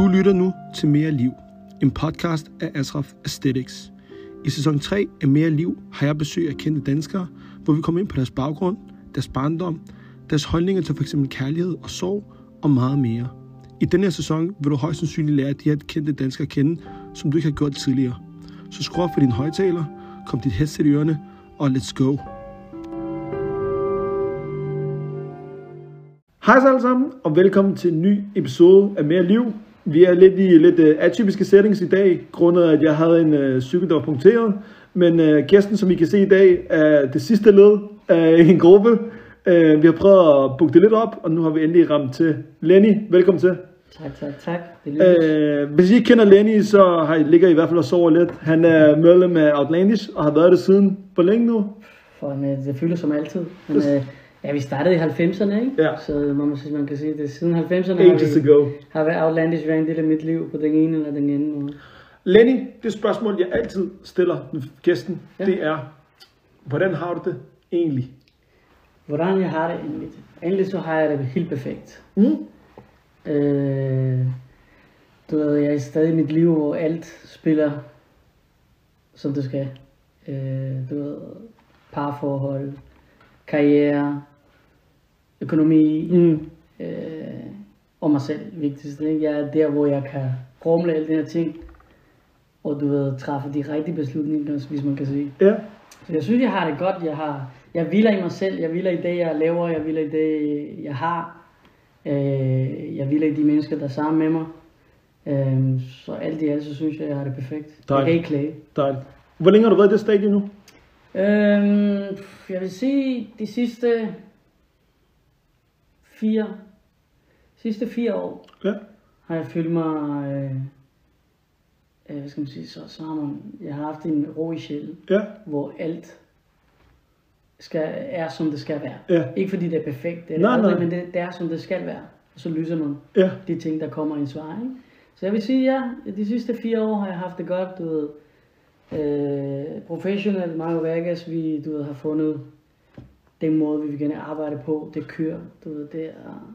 Du lytter nu til Mere Liv, en podcast af Asraf Aesthetics. I sæson 3 af Mere Liv har jeg besøg af kendte danskere, hvor vi kommer ind på deres baggrund, deres barndom, deres holdninger til f.eks. kærlighed og sorg og meget mere. I denne her sæson vil du højst sandsynligt lære de her kendte danskere at kende, som du ikke har gjort tidligere. Så skru op for din højtaler, kom dit headset i ørerne, og let's go. Hej så alle sammen, og velkommen til en ny episode af Mere Liv. Vi er lidt i lidt uh, atypiske settings i dag, grundet at jeg havde en uh, cykel, der var punkteret. Men uh, gæsten, som I kan se i dag, er det sidste led af en gruppe. Uh, vi har prøvet at booke det lidt op, og nu har vi endelig ramt til. Lenny, velkommen til. Tak, tak, tak. Det. Uh, hvis I ikke kender Lenny, så har I, ligger I i hvert fald og sover lidt. Han er medlem af Outlandish, og har været det siden, hvor længe nu? For uh, det føles som altid. Men uh, ja, vi startede i 90'erne, ikke? Ja. Så man, må, sige, man kan sige, det siden 90'erne Ages har, vi, ago. har været Outlandish været en del af mit liv på den ene eller den anden måde. Lenny, det spørgsmål, jeg altid stiller gæsten. Ja. det er, hvordan har du det egentlig? Hvordan jeg har det egentlig? Egentlig så har jeg det helt perfekt. Mm. Øh, du ved, jeg er stadig i mit liv, hvor alt spiller, som det skal. Øh, du ved, parforhold, karriere, økonomi, Mm. øh, og mig selv, vigtigst. Ikke? Jeg er der, hvor jeg kan rumle alle de her ting, og du ved, træffe de rigtige beslutninger, hvis man kan sige. Ja. Så jeg synes, jeg har det godt. Jeg, har, jeg hviler i mig selv. Jeg hviler i det, jeg laver. Jeg hviler i det, jeg har. Øh, jeg hviler i de mennesker, der er sammen med mig. Øh, så alt i alt, så synes jeg, jeg har det perfekt. Jeg Dejligt. kan ikke klage. Dejligt. Hvor længe har du været i det stadie nu? Øhm, jeg vil sige, de sidste fire, sidste fire år Ja. har jeg følt mig, øh, øh, hvad skal man sige, så, så har man, jeg har haft en ro i sjælen, Ja. hvor alt skal, er, som det skal være. Ja. Ikke fordi det er perfekt, det er Nej, det aldrig, nej. men det, det er, som det skal være. Og så lyser man Ja. de ting, der kommer i ens vej. Ikke? Så jeg vil sige, ja, de sidste fire år har jeg haft det godt, du ved, øh, professionelt, Mario Vegas, vi, du ved, har fundet den måde, vi vil gerne arbejde på, det kører, du ved, det er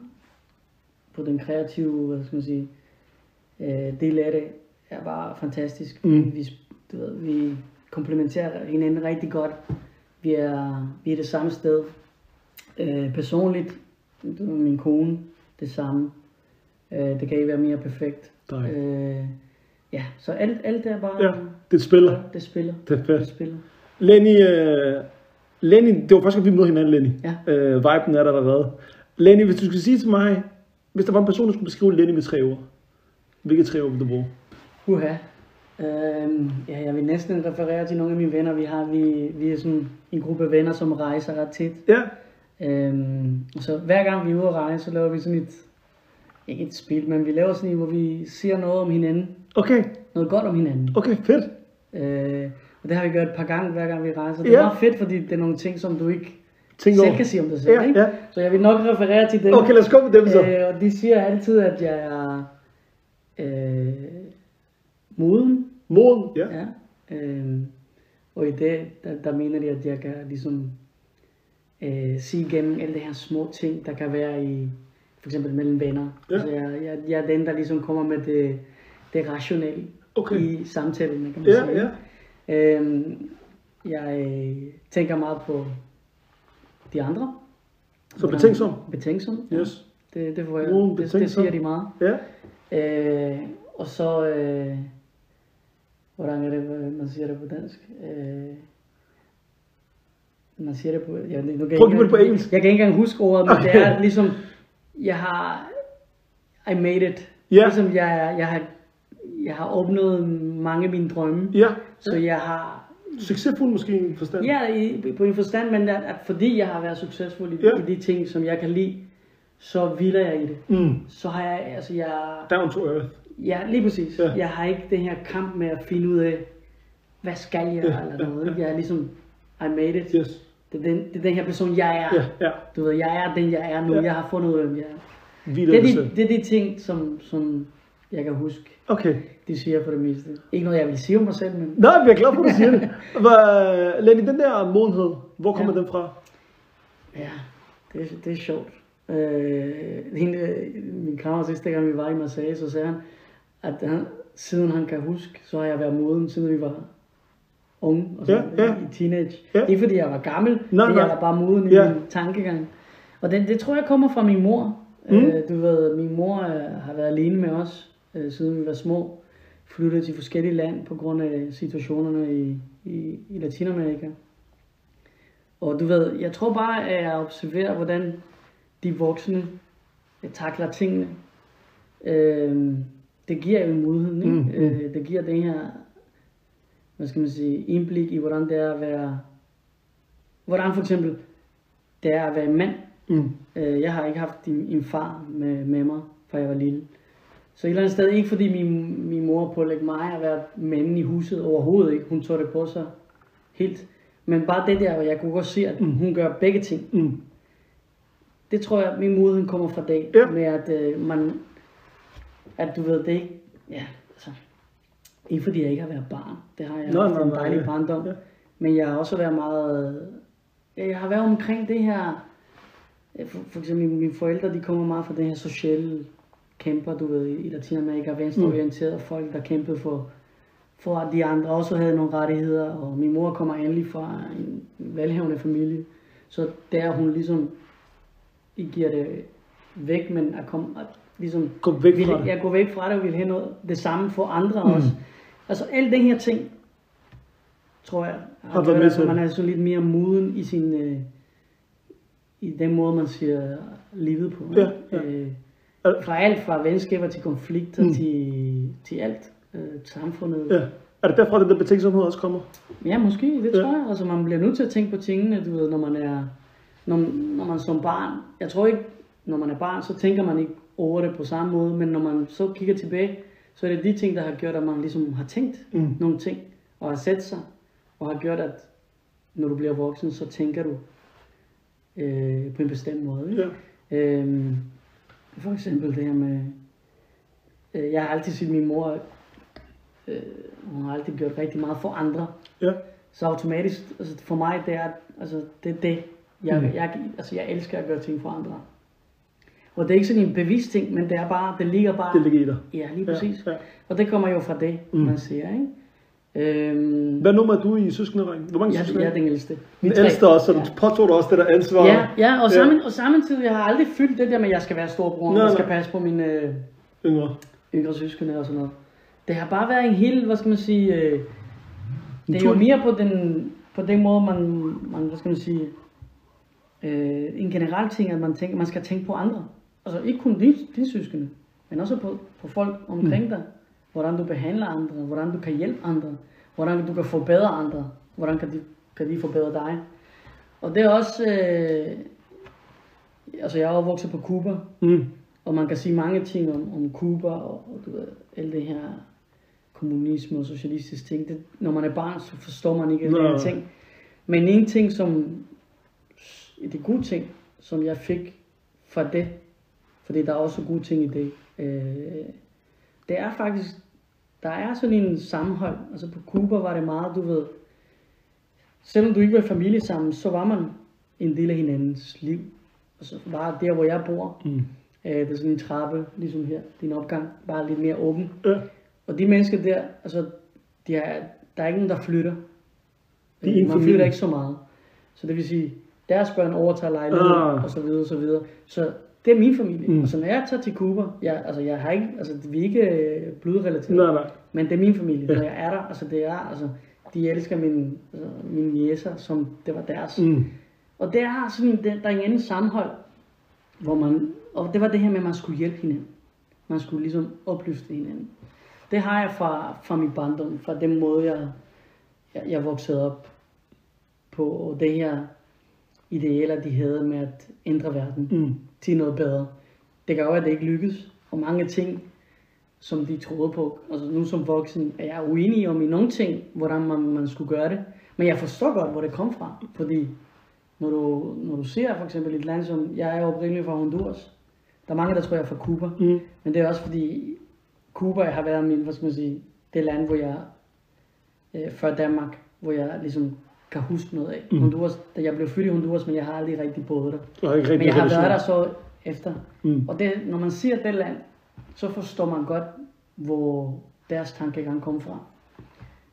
på den kreative, hvad skal man sige, øh, del af det, er bare fantastisk. Mm. Vi, du ved, vi komplementerer hinanden rigtig godt. Vi er, vi er det samme sted. Øh, personligt, du ved, min kone, det samme. Øh, det kan ikke være mere perfekt. Dejligt. Øh, ja, så alt, alt er bare... Ja, det spiller. Det spiller. Det. Det spiller. Lenny, uh, Lenny, det var første gang, vi mødte hinanden, Lenny. Ja. Uh, viben er der allerede. Lenny, hvis du skulle sige til mig, hvis der var en person, der skulle beskrive Lenny med tre ord, hvilke tre ord vil du bruge? Uha. Øhm, ja, jeg vil næsten referere til nogle af mine venner. Vi har vi, vi er sådan en gruppe venner, som rejser ret tit. Ja. Øhm, så hver gang vi er ude at rejse, så laver vi sådan et, ikke et spil, men vi laver sådan et, hvor vi siger noget om hinanden. Okay, Noget godt om hinanden. okay, fedt. Øh, og det har vi gjort et par gange, hver gang vi rejser. Det Ja. er meget fedt, fordi det er nogle ting, som du ikke Tænk selv over. kan sige om dig selv. Ja, ikke? ja. Så jeg vil nok referere til dem. Okay, lad os gå med dem så. Øh, og de siger altid, at jeg er øh, moden. Moden. Ja. Ja. Øh, og i det, der, der mener de, at jeg kan ligesom øh, sige igennem alle de her små ting, der kan være i, for eksempel mellem venner. Ja. Altså, jeg, jeg, jeg er den, der ligesom kommer med det, det rationelle Okay. i samtalen, kan man Ja, sige. ja. Øhm, jeg øh, tænker meget på de andre. Så betænksom. Betænksom, ja. Yes. Det, det, får jeg, det, det siger de meget. Ja. Øh, og så, øh, hvordan er det, hvad man siger det på dansk? Øh, man siger det på, jeg, nu kan Prøv at give det på engelsk. Jeg kan ikke engang huske ordet, men Okay. det er ligesom, jeg har, I made it. Ja. Ligesom jeg, jeg har, jeg har opnået mange af mine drømme. Ja. Så jeg har Succesfuld måske i en forstand. Ja, i, på en forstand, men at, at fordi jeg har været succesfuld i, Ja. i de ting, som jeg kan lide, så hviler jeg i det. Mm. Så har jeg, altså jeg, Down to earth. ja, lige præcis. Ja. Jeg har ikke den her kamp med at finde ud af, hvad skal jeg, Ja, eller noget. ja. Jeg er ligesom, I made it. Yes. Det, er den, det er den her person, jeg er. Ja, ja. Du ved, jeg er den, jeg er nu. Ja. Jeg har fundet ud af, jeg er. Hviler Det er, de, det er de ting, som, som jeg kan huske, Okay. de siger for det meste. Ikke noget, jeg vil sige om mig selv, men Nej, vi er glad for, at du siger det. Hvad, Lenny, den der modenhed, hvor kommer Ja. den fra? Ja, det, er- det er sjovt. Øh, hende, min kammerat sidste gang vi var i Marseille, så sagde han, at han, siden han kan huske, så har jeg været moden, siden vi var unge, og så Ja, ja. i teenage. Ja. Ikke fordi jeg var gammel, Nej, men jeg var bare moden i Ja. min tankegang. Og det, det tror jeg kommer fra min mor. Mm. Øh, du ved, min mor øh, har været alene med os, øh, siden vi var små. Flyttede til forskellige lande på grund af situationerne i, i, i Latinamerika. Og du ved, jeg tror bare, at jeg observerer, hvordan de voksne øh, takler tingene. Øh, det giver jo en modenhed, ikke? Mm, mm. Øh, det giver den her, hvad skal man sige, indblik i, hvordan det er at være, hvordan for eksempel det er at være mand. Mm. Øh, jeg har ikke haft en, en far med, med mig, fra jeg var lille. Så et eller andet sted, ikke fordi min, min mor pålægge mig at være manden i huset overhovedet ikke. Hun tog det på sig helt. Men bare det der, hvor jeg kunne godt se, at hun gør begge ting. Mm. Det tror jeg, min moden kommer fra det. Ja. Med at øh, man, at du ved det ikke, ja, altså, ikke fordi jeg ikke har været barn. Det har jeg Nej, haft en dejlig barndom. Ja. Men jeg har også været meget, jeg har været omkring det her, for, for eksempel mine forældre, de kommer meget fra den her sociale kæmper, du ved, i Latinamerika, venstreorienterede folk, der kæmpede for, for at de andre også havde nogle rettigheder, og min mor kommer endelig fra en velhavende familie, så der hun ligesom ikke giver det væk, men at komme, at ligesom Gå væk vil, fra det. jeg går væk fra det og vil have noget, det samme for andre Mm. mm. også. Altså alle den her ting, tror jeg, Har været med at til man er sådan lidt mere moden i sin, øh, i den måde, man ser livet på. Ja, ja. Øh, fra alt fra venskaber til konflikter Mm. til, til alt. Øh, samfundet. Ja. Er det derfra, den der betænksomhed også kommer? Ja, måske, det ja. tror jeg. Altså, man bliver nødt til at tænke på tingene, du ved, når man er, når, når man som barn, jeg tror ikke, når man er barn, så tænker man ikke over det på samme måde, men når man så kigger tilbage, så er det de ting, der har gjort, at man ligesom har tænkt Mm. nogle ting, og har sat sig, og har gjort, at når du bliver voksen, så tænker du øh, på en bestemt måde. Ikke? Ja. Øhm, for eksempel det her med, øh, jeg har altid set min mor, øh, hun har altid gjort rigtig meget for andre. Ja. Så automatisk, altså for mig, det er, altså, det, er det. Jeg, Mm. jeg, altså, jeg elsker at gøre ting for andre. Og det er ikke sådan en bevidst ting, men det er bare, det ligger bare, Det ligger i dig. ja, lige præcis. Ja. ja. Og det kommer jo fra det, mm. man siger, ikke? Øhm, Hvad nummer er du i søskenderækken? Hvor mange jeg, søskende? jeg er den ældste. Vi Den ældste også, så du Ja. påtog dig også det der ansvar. Ja, ja, og, Ja. sammen, og samtidig, jeg har aldrig fyldt det der med, at jeg skal være storbror, Nej, og jeg skal passe på mine øh, Yngre. yngre søskende og sådan noget. Det har bare været en helt, hvad skal man sige, øh, det er jo mere på den, på den måde, man, man hvad skal man sige, øh, en generel ting, at man, tænker, man skal tænke på andre. Altså ikke kun dine, dine søskende, men også på, på folk omkring mm. dig. Hvordan du behandler andre, hvordan du kan hjælpe andre, hvordan du kan forbedre andre, hvordan kan de, kan de forbedre dig. Og det er også, øh, altså jeg er jo vokset på Cuba, Mm. og man kan sige mange ting om, om Cuba og, og du ved, alt det her kommunisme og socialistisk ting. Det, når man er barn, så forstår man ikke alle de her ting. Men en ting, som det gode ting, som jeg fik fra det, fordi der er også gode ting i det, øh, det er faktisk, der er sådan en sammenhold. Altså på Cuba var det meget, du ved, selvom du ikke var familie sammen, så var man en del af hinandens liv. Og så var der, hvor jeg bor, Mm. Øh, det er sådan en trappe, ligesom her, din opgang, bare lidt mere åben. Ja. Og de mennesker der, altså, de er, der er ikke nogen, der flytter. De Øh, Man familie. flytter ikke så meget. Så det vil sige, deres børn overtager lejligheden, Ah. og så videre, og så videre. Så det er min familie. Mm. Og så når jeg tager til Cuba, jeg, altså, jeg har ikke, altså, vi er ikke øh, blodrelateret. Nej, nej. Men det er min familie, Ja. når jeg er der. Altså, det er, altså, de elsker mine, altså, mine jæser, som det var deres. Mm. Og der er sådan en, der, der er en anden sammenhold, hvor man, og det var det her med, at man skulle hjælpe hinanden. Man skulle ligesom opløfte hinanden. Det har jeg fra, fra min barndom, fra den måde, jeg, jeg, jeg voksede op på, og det her idealer, de havde med at ændre verden Mm. til noget bedre. Det kan jo at det ikke lykkes, og mange ting, som de troede på. Altså nu som voksen er jeg uenig om i nogle ting, hvordan man, man skulle gøre det. Men jeg forstår godt, hvor det kom fra. Fordi når du, når du ser for eksempel et land som, jeg er jo oprindelig fra Honduras. Der er mange, der tror, jeg er fra Cuba. Mm. Men det er også fordi, Cuba har været min, hvad skal man sige, det land, hvor jeg, øh, før Danmark, hvor jeg ligesom kan huske noget af. Mm. Honduras, da jeg blev født i Honduras, men jeg har aldrig rigtig boet der. Du har ikke rigtig Men jeg har været der så efter. Mm. Og det, når man siger det land, så forstår man godt, hvor deres tankegang kom fra.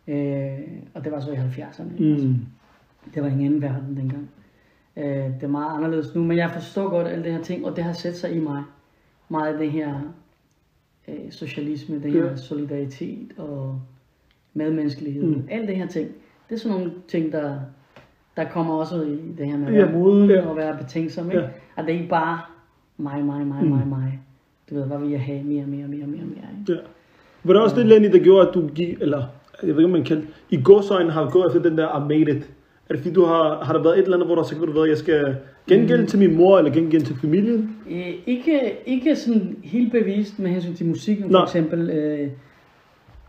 Øh, og det var så i 70'erne. Mm. Det var ingen anden verden dengang. Øh, det er meget anderledes nu, men jeg forstår godt alle de her ting, og det har sat sig i mig. Meget af det her øh, socialisme, det her Ja. solidaritet og medmenneskelighed. Mm. Alle de her ting. Det er sådan nogle ting, der, der kommer også i det her med at Ja. være moden Ja. og være betænksom. Ikke? Ja. At det er ikke bare mig, mig, mig, Mm. mig, mig. Du ved, hvad vil jeg have mere, mere, mere, mere, mere. Ikke? Ja. Var det også det, Lenny, der gjorde, at du gik, eller jeg ved ikke, om man kan i godsøjne har gået efter den der I made it? Er det fordi, du har, har der været et eller andet, hvor der så kunne du været, jeg skal gengælde Mm. til min mor, eller gengælde til familien? Øh, ikke, ikke sådan helt bevidst med hensyn til musikken for Nej. eksempel. Øh,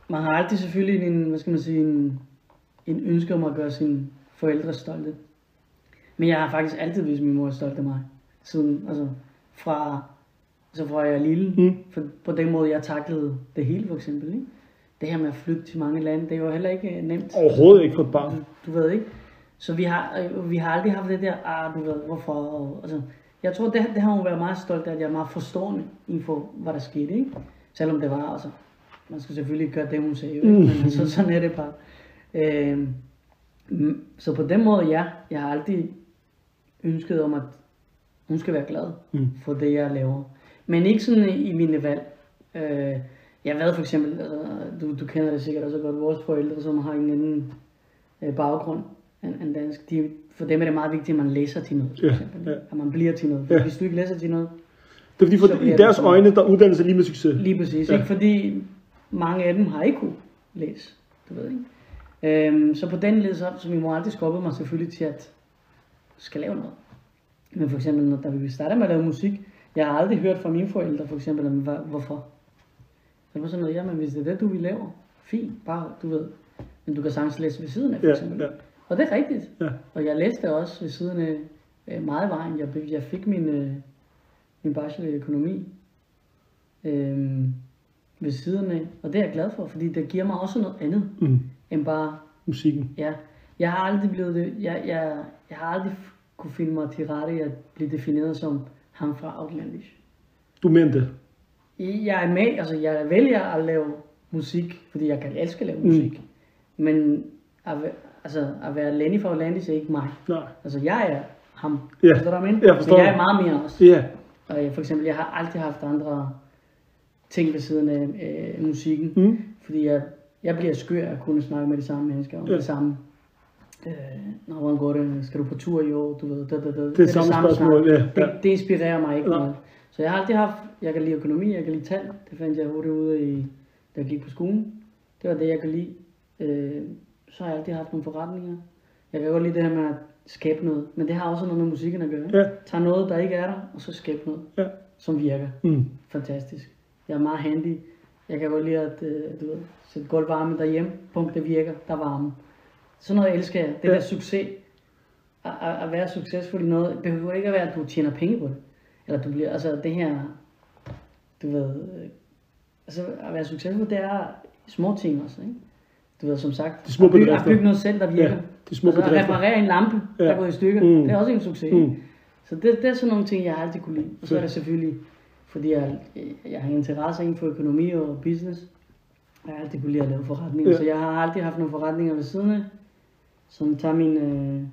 man har altid selvfølgelig en, hvad skal man sige, en, en ønske om at gøre sine forældre stolte. Men jeg har faktisk altid vist min mor stolt af mig. Siden, altså, fra, altså fra jeg er lille. Mm. For, på den måde, jeg taklede det hele for eksempel. Ikke? Det her med at flytte til mange lande, det jo heller ikke øh, nemt. Overhovedet ikke for et barn. Du ved ikke? Så vi har, øh, vi har aldrig haft det der, ah, du ved, hvorfor, og, altså, jeg tror, det, det har hun været meget stolt af, at jeg er meget forstående inden for, hvad der skete, ikke? Selvom det var, altså, man skal selvfølgelig gøre det, hun sagde, ikke? Mm. men altså, sådan er det bare. Mm, så på den måde, ja, jeg har altid ønsket om, at hun skal være glad Mm. for det, jeg laver. Men ikke sådan i, mine valg. Øh, jeg ved for eksempel, altså, du, du kender det sikkert også godt, vores forældre, som har en anden øh, baggrund end, end dansk. De, for dem er det meget vigtigt, at man læser til noget, for Ja, eksempel. ja. At man bliver til noget. For Ja. Hvis du ikke læser til noget, Det er fordi, for, i det deres sådan- øjne, der er uddannelse lige med succes. Lige præcis, ja. ikke? Fordi mange af dem har ikke kunne læse, du ved ikke. Øhm, så på den led, så, så min mor altid skubbede mig selvfølgelig til at skal lave noget. Men for eksempel, når, da vi startede med at lave musik, jeg har aldrig hørt fra mine forældre, for eksempel, om, hvorfor. Det var sådan noget, jamen hvis det er det, du vil lave, fint, bare, du ved. Men du kan sagtens læse ved siden af, for eksempel. ja. Og det er rigtigt. Ja. Og jeg læste også ved siden af øh, meget vejen. Jeg, jeg fik min, øh, min bachelor i økonomi øh, ved siden af. Og det er jeg glad for, fordi det giver mig også noget andet Mm. End bare, Musikken. ja. Jeg har aldrig blevet det, jeg, jeg, jeg har aldrig kunne finde mig til rette at blive defineret som ham fra Outlandish. Du mente det. Jeg er med, altså jeg vælger at lave musik, fordi jeg kan elske at lave Mm. musik. Men at, altså, at være Lenny fra Outlandish er ikke mig. Nej. Altså, jeg er ham. Ja. Forstår du, hvad jeg mener? Jeg forstår. Men jeg er meget mere også. Ja. Og jeg, for eksempel, jeg har aldrig haft andre ting ved siden af øh, musikken. Mm. Fordi jeg, jeg bliver skør at kunne snakke med de samme mennesker om Ja. ja. det samme. Øh, når hvordan går det? Skal du på tur i år? Du ved, da, da, da. Det er samme spørgsmål, ja, Det, ja. det inspirerer mig ikke Nej. noget. Så jeg har altid haft, jeg kan lide økonomi, jeg kan lide tal. Det fandt jeg hurtigt ud af, i, da jeg gik på skolen. Det var det, jeg kan lide. Øh, så har jeg altid haft nogle forretninger. Jeg kan godt lide det her med at skabe noget. Men det har også noget med musikken at gøre. Ja. Tag noget, der ikke er der, og så skabe noget, Ja. som virker. Mm. Fantastisk. Jeg er meget handy. Jeg kan godt lide at øh, du ved, sætte gulvvarme derhjemme. Punkt, det virker. Der er varme. Sådan noget elsker jeg. Det Ja. der succes. At, at, at være succesfuld i noget. Det behøver ikke at være, at du tjener penge på det. Eller du bliver, altså det her, du ved, øh, altså at være succesfuld, det er små ting også, ikke? Du ved, som sagt, De små at, bygge, at bygge noget selv, der virker. Ja, de små altså, at reparere en lampe, der Ja. er gået i stykker, Mm. det er også en succes. Mm. Så det, det er sådan nogle ting, jeg altid kunne lide. Og så er det selvfølgelig, fordi jeg, jeg har interesse inden for økonomi og business. Jeg har altid kunne lide at lave forretninger, Ja. så jeg har altid haft nogle forretninger ved siden af, som tager mine,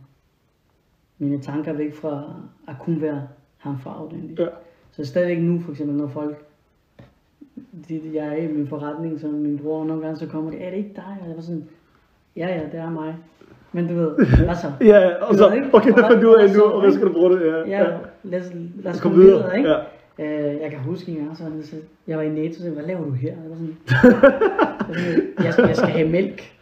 mine tanker væk fra at kun være ham fra Outlandish. Ja. Så stadigvæk nu, for eksempel, når folk, de, jeg er i min forretning, som min bror, nogle gange så kommer de, er det ikke dig? Og jeg var sådan, ja ja, det er mig. Men du ved, hvad så? Ja, og så, okay, der og fandt du hvad- af nu, og hvad skal du bruge det? Ja, Ja, lad os, lad os Kom komme videre, videre. ikke? Ja. Øh, jeg kan huske en gang, så, så jeg var i Netto, så jeg, hvad laver du her? Jeg var sådan, jeg, skal, jeg skal have mælk.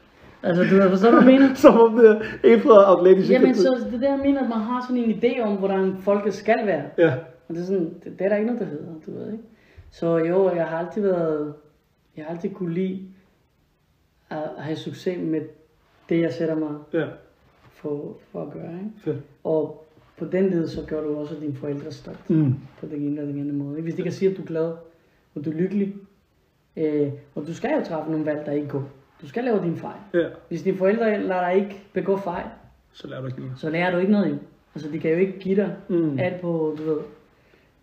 Altså, du ved, forstår du, hvad jeg mener? Som om det er en fra Atlantic Jamen, så det der, jeg mener, at man har sådan en idé om, hvordan folket skal være. Ja, Og det er sådan, det, det er der ikke noget, der hedder, du ved ikke. Så jo, jeg har altid været, jeg har altid kunne lide at, at have succes med det, jeg sætter mig ja, for, for at gøre, ikke? fedt. Og på den led, så gør du også dine forældre stolt Mm. på den ene eller den anden måde. Hvis de kan sige, at du er glad, og du er lykkelig, øh, og du skal jo træffe nogle valg, der ikke går. Du skal lave dine fejl. Ja, Hvis dine forældre lader dig ikke begå fejl, så lærer du ikke noget. så lærer du ikke noget. Altså, de kan jo ikke give dig Mm. alt på, du ved,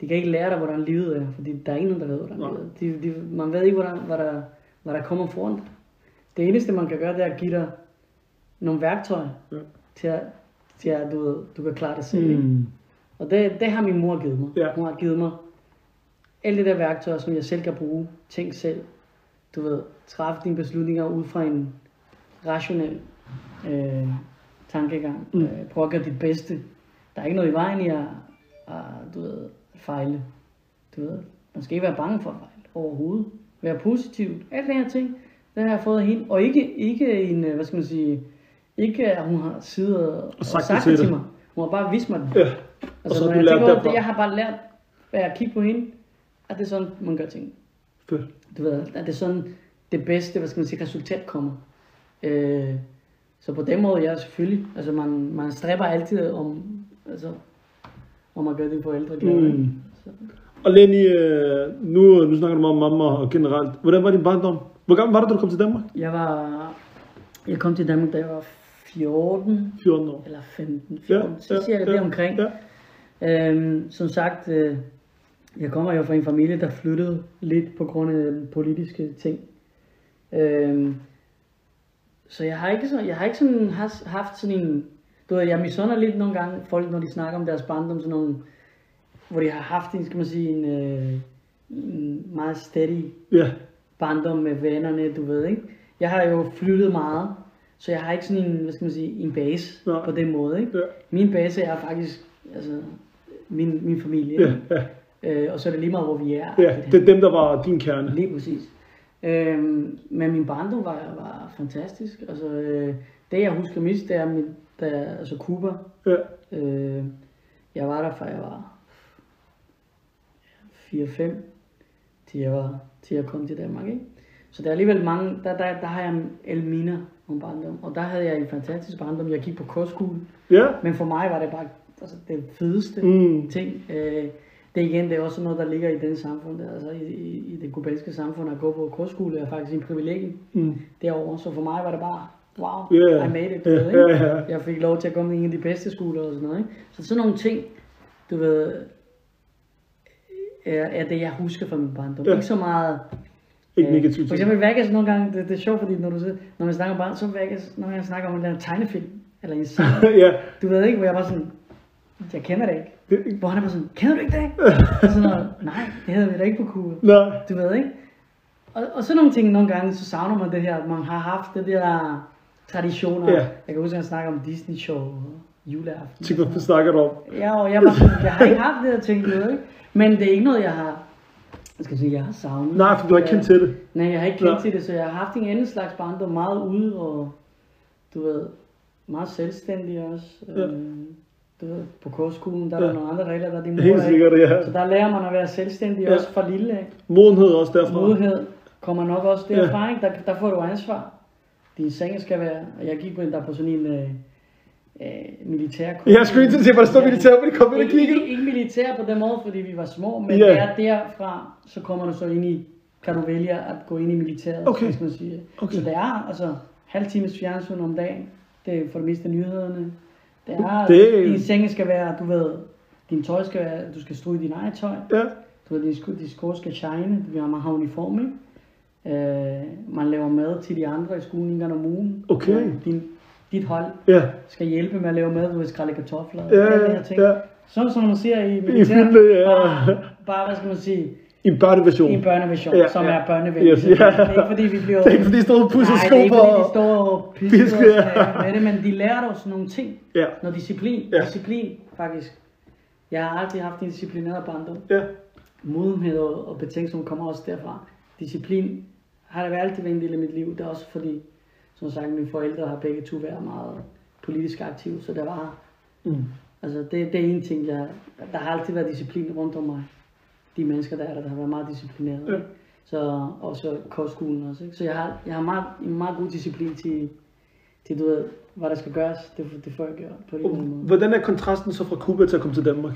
de kan ikke lære dig, hvordan livet er, fordi der er ingen, der ved, hvordan Nej. livet er. De, de, man ved ikke, hvordan, hvad, der, hvad der kommer foran dig. Det eneste, man kan gøre, det er at give dig nogle værktøjer Ja. til at, til at du, ved, du kan klare dig selv. Mm. Og det, det har min mor givet mig. Ja. Hun har givet mig alle de der værktøjer, som jeg selv kan bruge. Tænk selv. Du ved, træffe dine beslutninger ud fra en rationel øh, tankegang. Mm. Øh, prøv at gøre dit bedste. Der er ikke noget i vejen i at, at du ved, at fejle. Du ved, man skal ikke være bange for at fejle overhovedet. Være positiv. Alle de her ting, det har jeg fået af hende. Og ikke, ikke en, øh, hvad skal man sige, ikke at hun har siddet og, og sagt sagt, det det til mig. Hun har bare vist mig det. Ja. Altså, så har når du jeg tænker over det, jeg har bare lært at kigge på hende, at det er sådan, man gør ting. Fedt. Du ved, at det er sådan, det bedste, hvad skal man sige, resultat kommer. Øh, så på den måde, ja, selvfølgelig. Altså, man, man stræber altid om, altså, om at gøre dine forældre glade. Mm. Så, Og Lenny, øh, nu, nu snakker du meget om mamma og generelt. Hvordan var din barndom? Hvor gammel var du, da du kom til Danmark? jeg var, jeg kom til Danmark, da jeg var 14 14 år. eller 15, 14, ja, så ja, cirka ja, det omkring. Ja. Øhm, som sagt, øh, jeg kommer jo fra en familie, der flyttede lidt på grund af den politiske ting. Øhm, så jeg har ikke, så, jeg har ikke sådan has- haft sådan en... Du ved, jeg misunder lidt nogle gange folk, når de snakker om deres barndom, sådan nogle, hvor de har haft en, skal man sige, en, øh, en meget steady Ja. barndom med vennerne, du ved, ikke? Jeg har jo flyttet meget, så jeg har ikke sådan en, hvad skal man sige, en base Nej. på den måde, ikke? Ja. Min base er faktisk, altså, min, min familie, Ja, ja, Øh, og så er det lige meget, hvor vi er. ja. Det er dem, der var din kerne. Lige præcis. Øhm, men min barndom var, var fantastisk. Altså, øh, det jeg husker mest, det er min, da, altså Cuba. Ja. Øh, jeg var der fra jeg var 4-5, til jeg, var, til jeg kom til Danmark. Ikke? Så der er alligevel mange, der, der, der har jeg Elmina om barndom. Og der havde jeg en fantastisk barndom. Jeg gik på kostskole. Ja. Men for mig var det bare altså, det fedeste Mm. ting. Øh, det igen, det er også noget, der ligger i den samfund, der, altså i, i, i det kubanske samfund, at gå på kostskole er faktisk en privilegie Mm. derovre. Så for mig var det bare, wow, Ja. I made it, du ved, ikke? Jeg fik lov til at komme i en af de bedste skoler og sådan noget, ikke? Så sådan nogle ting, du ved, er, er det, jeg husker fra min barndom. Ja. Ikke så meget... Ikke øh, negativt. For eksempel Vegas nogle gange, det, det er sjovt, fordi når, du, når man snakker om barn, så Vegas, nogle gange snakker om en anden tegnefilm, eller en sang. ja. Du ved ikke, hvor jeg var sådan, jeg kender det ikke. Det, Hvor han er bare sådan, kender du ikke det? og sådan noget, nej, det hedder vi da ikke på Cuba. nej. Du ved ikke? Og, og sådan nogle ting, nogle gange, så savner man det her, at man har haft det der traditioner. Ja. Jeg kan huske, at han snakker om Disney Show og juleaften. Tænk, hvad snakker du om? Ja, og jeg, var jeg har ikke haft det her ting, du ved ikke? Men det er ikke noget, jeg har, jeg skal sige, jeg har savnet. Nej, for du har ikke kendt til det. Nej, jeg har ikke kendt Nej. til det, så jeg har haft en anden slags barndom, meget ude og, du ved, meget selvstændig også. Ja. Øh, du ved, på kostskolen, der er Ja. der nogle andre regler, der er din mor Helt sikkert, ikke. ja. Så der lærer man at være selvstændig Ja. ja. også fra lille af. Modenhed også derfra. Modighed kommer nok også derfra, ikke? Der, der får du ansvar. Din seng skal være, og jeg gik på en, der er på sådan en øh, øh, militær Jeg skulle ikke til at se, hvor der står militær, men det kom ind og kiggede. ikke, ikke militær på den måde, fordi vi var små, men yeah. der, derfra, så kommer du så ind i, kan du vælge at gå ind i militæret, Okay. skal man sige. Okay. Så det er altså halv times fjernsyn om dagen. Det er for det meste nyhederne. Det er, Det din seng skal være, du ved, din tøj skal være, du skal stryge din eget tøj. Ja. Du ved, de sko, de sko skal shine, vi har, man har uniform, ikke? Øh, man laver mad til de andre i skolen en gang om ugen. Okay. Din, dit hold Ja. skal hjælpe med at lave mad, vil skrælle kartofler og Ja, alle de ja, her ting. ja. Sådan som man ser i militæret. ja. Bare, bare, hvad skal man sige, I en børneversion. i en børneversion, Ja, som ja. er børnevenlig. Yes, Det ja. er ikke fordi, vi bliver... Det er ikke fordi, de står og pusser Nej, det sko er ikke for... fordi, de står og Piske, pisker ja. med det, men de lærer os nogle ting. Ja. Noget disciplin. Ja. Disciplin, faktisk. Jeg har altid haft en disciplineret barndom. Ja. Modenhed og, og betænksomhed kommer også derfra. Disciplin har det altid været en del af mit liv. Det er også fordi, som sagt, mine forældre har begge to været meget politisk aktive, så der var, Mm. altså det, det er en ting, jeg, der har altid været disciplin rundt om mig. De mennesker, der er der, der har været meget disciplineret. Ja. Så, og så kostskolen også. Ikke? Så jeg har, jeg har meget, en meget god disciplin til, til du ved, hvad der skal gøres. Det, det får jeg gjort på en eller anden måde. Hvordan er kontrasten så fra Cuba til at komme til Danmark?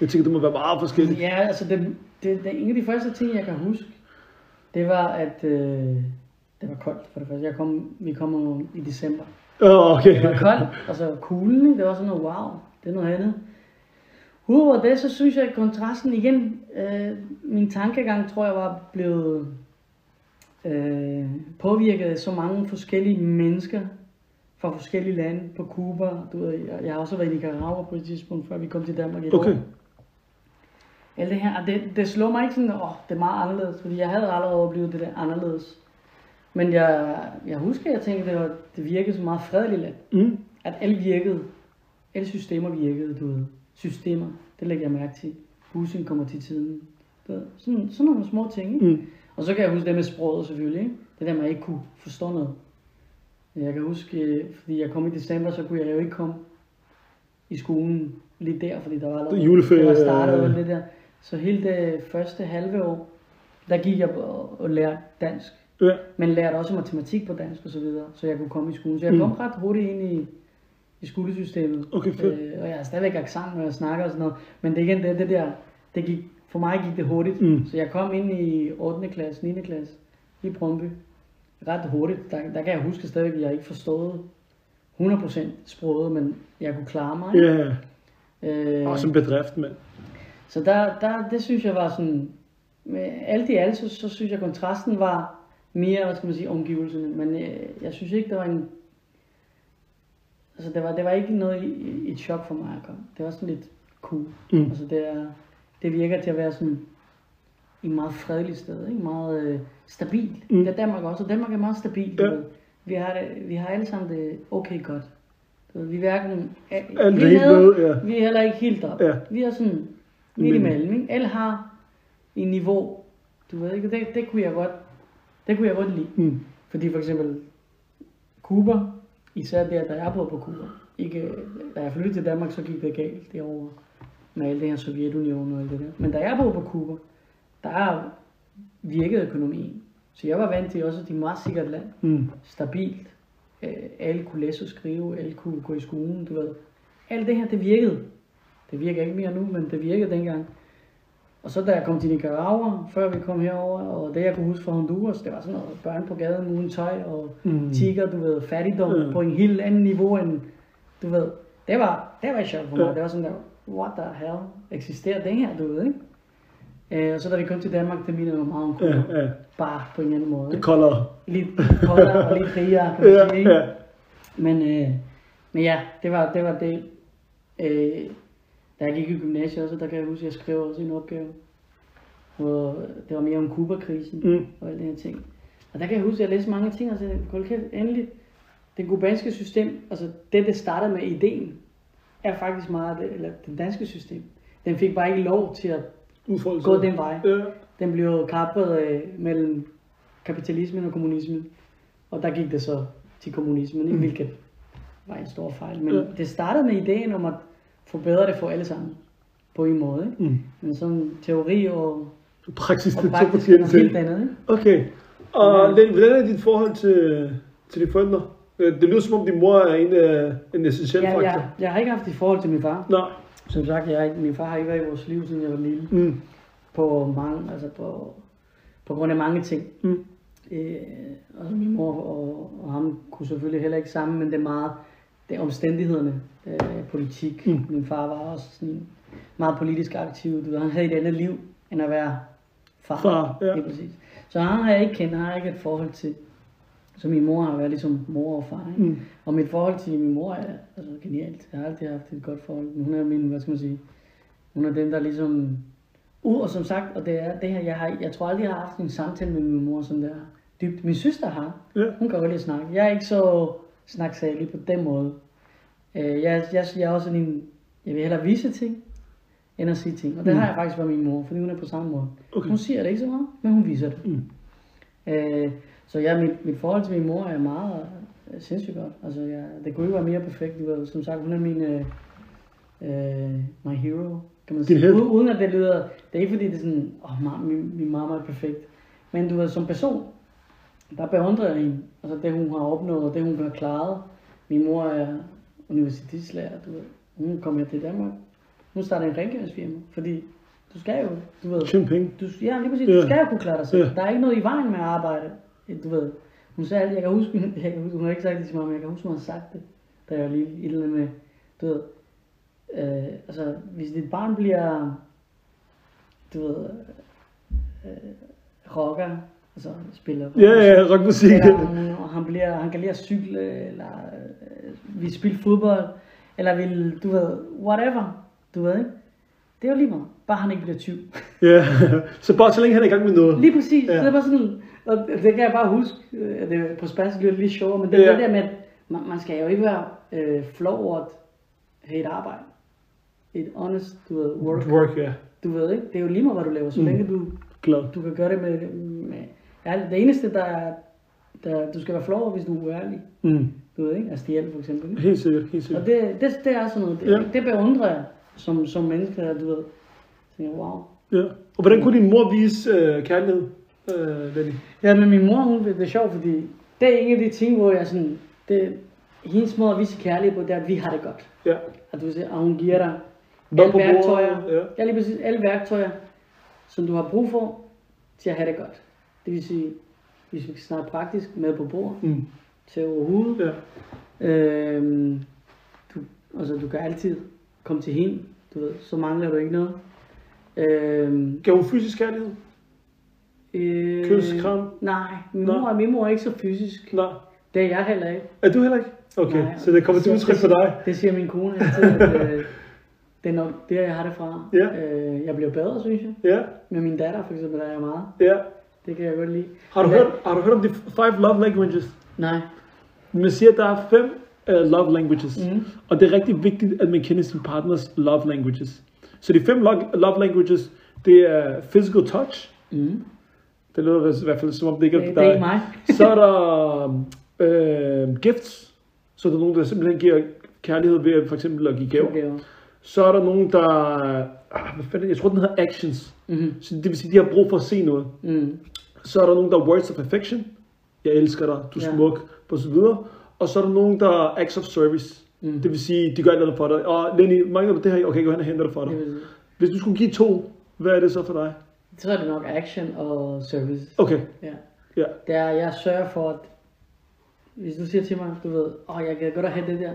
Jeg tænker, det må være meget forskelligt. Ja, altså det, det, det, en af de første ting, jeg kan huske, det var, at øh, det var koldt for det første. Jeg kom, vi kom i december. Åh, okay. Det var koldt, og så kulden, ikke? det var sådan noget, wow, det er noget andet. Udover det, så synes jeg, at kontrasten igen, øh, min tankegang tror jeg var blevet øh, påvirket af så mange forskellige mennesker fra forskellige lande på Cuba. Du ved, jeg, jeg har også været i Nicaragua på et tidspunkt, før vi kom til Danmark i Okay. år. Alt det her, og det, det slår mig ikke sådan, åh, det er meget anderledes, fordi jeg havde allerede oplevet det der anderledes. Men jeg, jeg husker, jeg tænkte, det, var, det virkede så meget fredeligt land. Mm. At alle virkede, alle systemer virkede, du ved. Systemer, det lægger jeg mærke til. Bussen kommer til tiden. Ved, sådan, sådan nogle små ting, ikke? Mm. Og så kan jeg huske det med sproget selvfølgelig, ikke? Det der, man ikke kunne forstå noget. Jeg kan huske, fordi jeg kom i december, så kunne jeg jo ikke komme i skolen lige der, fordi der var allerede, juleferie, det var startet og det der. Så hele det første halve år, der gik jeg og lærte dansk. Ja. Men lærte også matematik på dansk og så videre, så jeg kunne komme i skolen. Så jeg Mm. kom ret hurtigt ind i, i skolesystemet. Okay, fedt. Øh, og jeg har stadigvæk accent, når jeg snakker og sådan noget. Men det er igen det, det der, det gik, for mig gik det hurtigt. Mm. Så jeg kom ind i 8. klasse, 9. klasse i Brøndby ret hurtigt. Der, der kan jeg huske stadigvæk, at jeg ikke forstod 100% sproget, men jeg kunne klare mig. Ja, Øh, og som bedrift, mand. så der, der, det synes jeg var sådan, med alt i alt, så, så synes jeg, kontrasten var mere, hvad skal man sige, omgivelserne. Men øh, jeg synes ikke, der var en, altså det var, det var ikke noget i, et chok for mig at komme. Det var sådan lidt cool. Mm. Altså det, er, det virker til at være sådan en meget fredelig sted, ikke? meget øh, stabil. Mm. Det er Danmark også, og Danmark er meget stabil. du Ja. Vi har, det, vi har alle sammen det okay godt. Vi er hverken vi er er helt nede, ja. vi er heller ikke helt op. Ja. Vi er sådan midt imellem. Ikke? Alle har en niveau, du ved ikke, det, det kunne jeg godt, det kunne jeg godt lide. Mm. Fordi for eksempel Cuba, især der, da jeg boede på Cuba, ikke, da jeg flyttede til Danmark, så gik det galt derovre med alt det her Sovjetunionen og alt det der. Men da jeg boede på Cuba, der virkede økonomien. Så jeg var vant til også, at det er et meget sikkert land. Mm. Stabilt. Øh, alle kunne læse og skrive, alle kunne gå i skolen, du ved. Alt det her, det virkede. Det virker ikke mere nu, men det virkede dengang. Og så da jeg kom til Nicaragua, før vi kom herover, og det jeg kunne huske fra Honduras, det var sådan noget børn på gaden uden tøj, og Mm. mm. tigger, du ved, fattigdom ja. på en helt anden niveau end, du ved, det var, det var chok for mig. Ja. Det var sådan der, what the hell, eksisterer det her, du ved, ikke? Øh, og så da vi kom til Danmark, det mindede mig meget om Cuba. Ja, ja. Bare på en eller anden måde. Det Ikke? kolder. Lidt koldere og lidt rigere, kan man Ja, sige. Ikke? ja. Men, øh, men ja, det var det. Var det. Øh, da jeg gik i gymnasiet også, der kan jeg huske, at jeg skrev også en opgave. Hvor det var mere om Kuba-krisen Mm. og alle de her ting. Og der kan jeg huske, at jeg læste mange ting, og så tænkte hold kæft, endelig, det kubanske system, altså det, det startede med ideen, er faktisk meget, det, eller det danske system. Den fik bare ikke lov til at Udfoldelse. gå den vej. Ja. Den blev kappet øh, mellem kapitalismen og kommunismen. Og der gik det så til kommunismen? Mm. hvilket var en stor fejl. Men Ja. det startede med ideen om at forbedre det for alle sammen. På en måde. Ikke? Mm. Men sådan teori og, Praksis, og det er to forskellige ting. andet. Ikke? Okay. Og Ja. Hvordan er dit forhold til, til dine forældre? Øh, Det lyder som om din mor er en, øh, en essentiel Jeg, faktor. jeg, jeg har ikke haft et forhold til min far. Nej. Som sagt, jeg, ikke- min far har ikke været i vores liv, siden jeg var lille. Mm. På, mange, altså på, på grund af mange ting. Mm. Øh, og min mor og, og ham kunne selvfølgelig heller ikke sammen, men det er meget det er omstændighederne, øh, politik. Mm. Min far var også sådan meget politisk aktiv. Du ved, han havde et andet liv, end at være far. Far, ja. Lige præcis. Så han har jeg ikke kendt, han har jeg ikke et forhold til. Så min mor har været ligesom mor og far. Ikke? Mm. Og mit forhold til min mor er altså, genialt. Jeg har altid haft et godt forhold. Hun er min, hvad skal man sige, hun er den, der ligesom... Uh, og som sagt, og det er det her, jeg, har, jeg tror aldrig, jeg har haft en samtale med min mor, som der er dybt. Min søster har. Ja. Hun kan godt lide at snakke. Jeg er ikke så snaksalig på den måde. Øh, jeg, jeg, jeg er også sådan en, jeg vil hellere vise ting, end at sige ting. Og det Mm. har jeg faktisk med min mor, fordi hun er på samme måde. Okay. Hun siger det ikke så meget, men hun viser det. Mm. Øh, så ja, mit, mit forhold til min mor er meget øh, sindssygt godt. Altså, jeg, det kunne ikke være mere perfekt. Du ved, som sagt, hun er min øh, øh, my hero, kan man sige. Uden, uden at det lyder, det er ikke fordi det er sådan, åh, oh, min, min mamma er perfekt. Men du ved, som person, der beundrer jeg hende. Altså det, hun har opnået, og det, hun har klaret. Min mor er universitetslærer, du ved. Hun kom her til Danmark. Hun startede en rengøringsfirma, fordi du skal jo, du ved, Tjene penge. du, ja, lige præcis. Ja. Du skal jo kunne klare dig selv. Ja. Der er ikke noget i vejen med at arbejde. Du ved. Hun sagde altid, jeg kan huske, jeg kan huske hun har ikke sagt det til mig, men jeg kan huske, hun har sagt det, da jeg var lille. Et eller andet med, du ved, øh, altså, hvis dit barn bliver, du ved, øh, rocker, altså spiller Ja, ja, rockmusik. eller han, og han, bliver, han kan lide at cykle, eller øh, vil spille fodbold, eller vil, du ved, whatever, du ved ikke? Det er jo lige meget, bare han ikke bliver 20. Ja, så bare så længe han er i gang med noget. Lige præcis, Ja. ja. det er bare sådan, og det kan jeg bare huske, øh, at det på spansk bliver det lige sjovere, men det er Ja. det der med, at man, man skal jo ikke være øh, flov over at have et arbejde. Et honest, du ved, work. Work, ja. Du ved ikke, det er jo lige meget, hvad du laver, så Mm. længe du, Glad. du kan gøre det med, med ærligt. Det eneste, der er, der, du skal være flov over, hvis du er uærlig. Mm. Du ved ikke, at stjæle for eksempel. ikke? Helt sikkert, helt sikkert. Og det, det, det er sådan noget, det, Ja. det beundrer jeg som, som menneske, at du ved, tænker, wow. Ja. Og hvordan kunne din mor vise øh, kærlighed, øh, Lenny? Ja, men min mor, hun, det er sjovt, fordi det er en af de ting, hvor jeg sådan, det, hendes måde at vise kærlighed på, det er, at vi har det godt. Ja. At, du siger, at hun giver dig Mad alle værktøjer, ja. ja. lige præcis, alle værktøjer, som du har brug for, til at have det godt. Det vil sige, hvis vi skal snakke praktisk, med på bordet, Mm. til overhovedet. Ja. Øhm, du, altså, du kan altid komme til hende, du ved, så mangler du ikke noget. Øhm, Gav hun fysisk kærlighed? øh, Kys, kram? Nej, min mor, min mor er ikke så fysisk. Nej. Det er jeg heller ikke. Er du heller ikke? Okay, Nej, så det kommer til udtryk for dig. Det siger min kone altid, at øh, det er nok der, jeg har det fra. Ja. Øh, jeg bliver bedre, synes jeg. Ja, Med min datter for eksempel, der er jeg meget. ja. Det kan jeg godt lide. Har du, Men- hørt, har du hørt om de five love languages? Nej. Man siger, at der er fem uh, love languages. Mm. Og det er rigtig vigtigt, at man kender sin partners love languages. Så de fem lo- love languages, det er physical touch. Mm. Det lyder i hvert fald som om det ikke er Det, for det er dig. ikke mig. Så er der øh, gifts. Så er der nogen, der simpelthen giver kærlighed ved for eksempel at give gaver. Okay. Så er der nogen, der... Ah, hvad fanden, jeg tror, den hedder actions. Mm. Så det vil sige, de har brug for at se noget. Mm. Så er der nogen, der er words of affection. Jeg elsker dig, du er Ja. smuk, og så videre. Og så er der nogen, der er acts of service. Mm. Det vil sige, de gør andet for dig. Og Lenny, mangler du det her? Okay, gå hen og hente det for dig. Vil- Hvis du skulle give to, hvad er det så for dig? Så er det nok action og service. Okay, Ja. ja. Det er, jeg sørger for, at hvis du siger til mig, du ved, åh, oh, jeg kan godt have det der,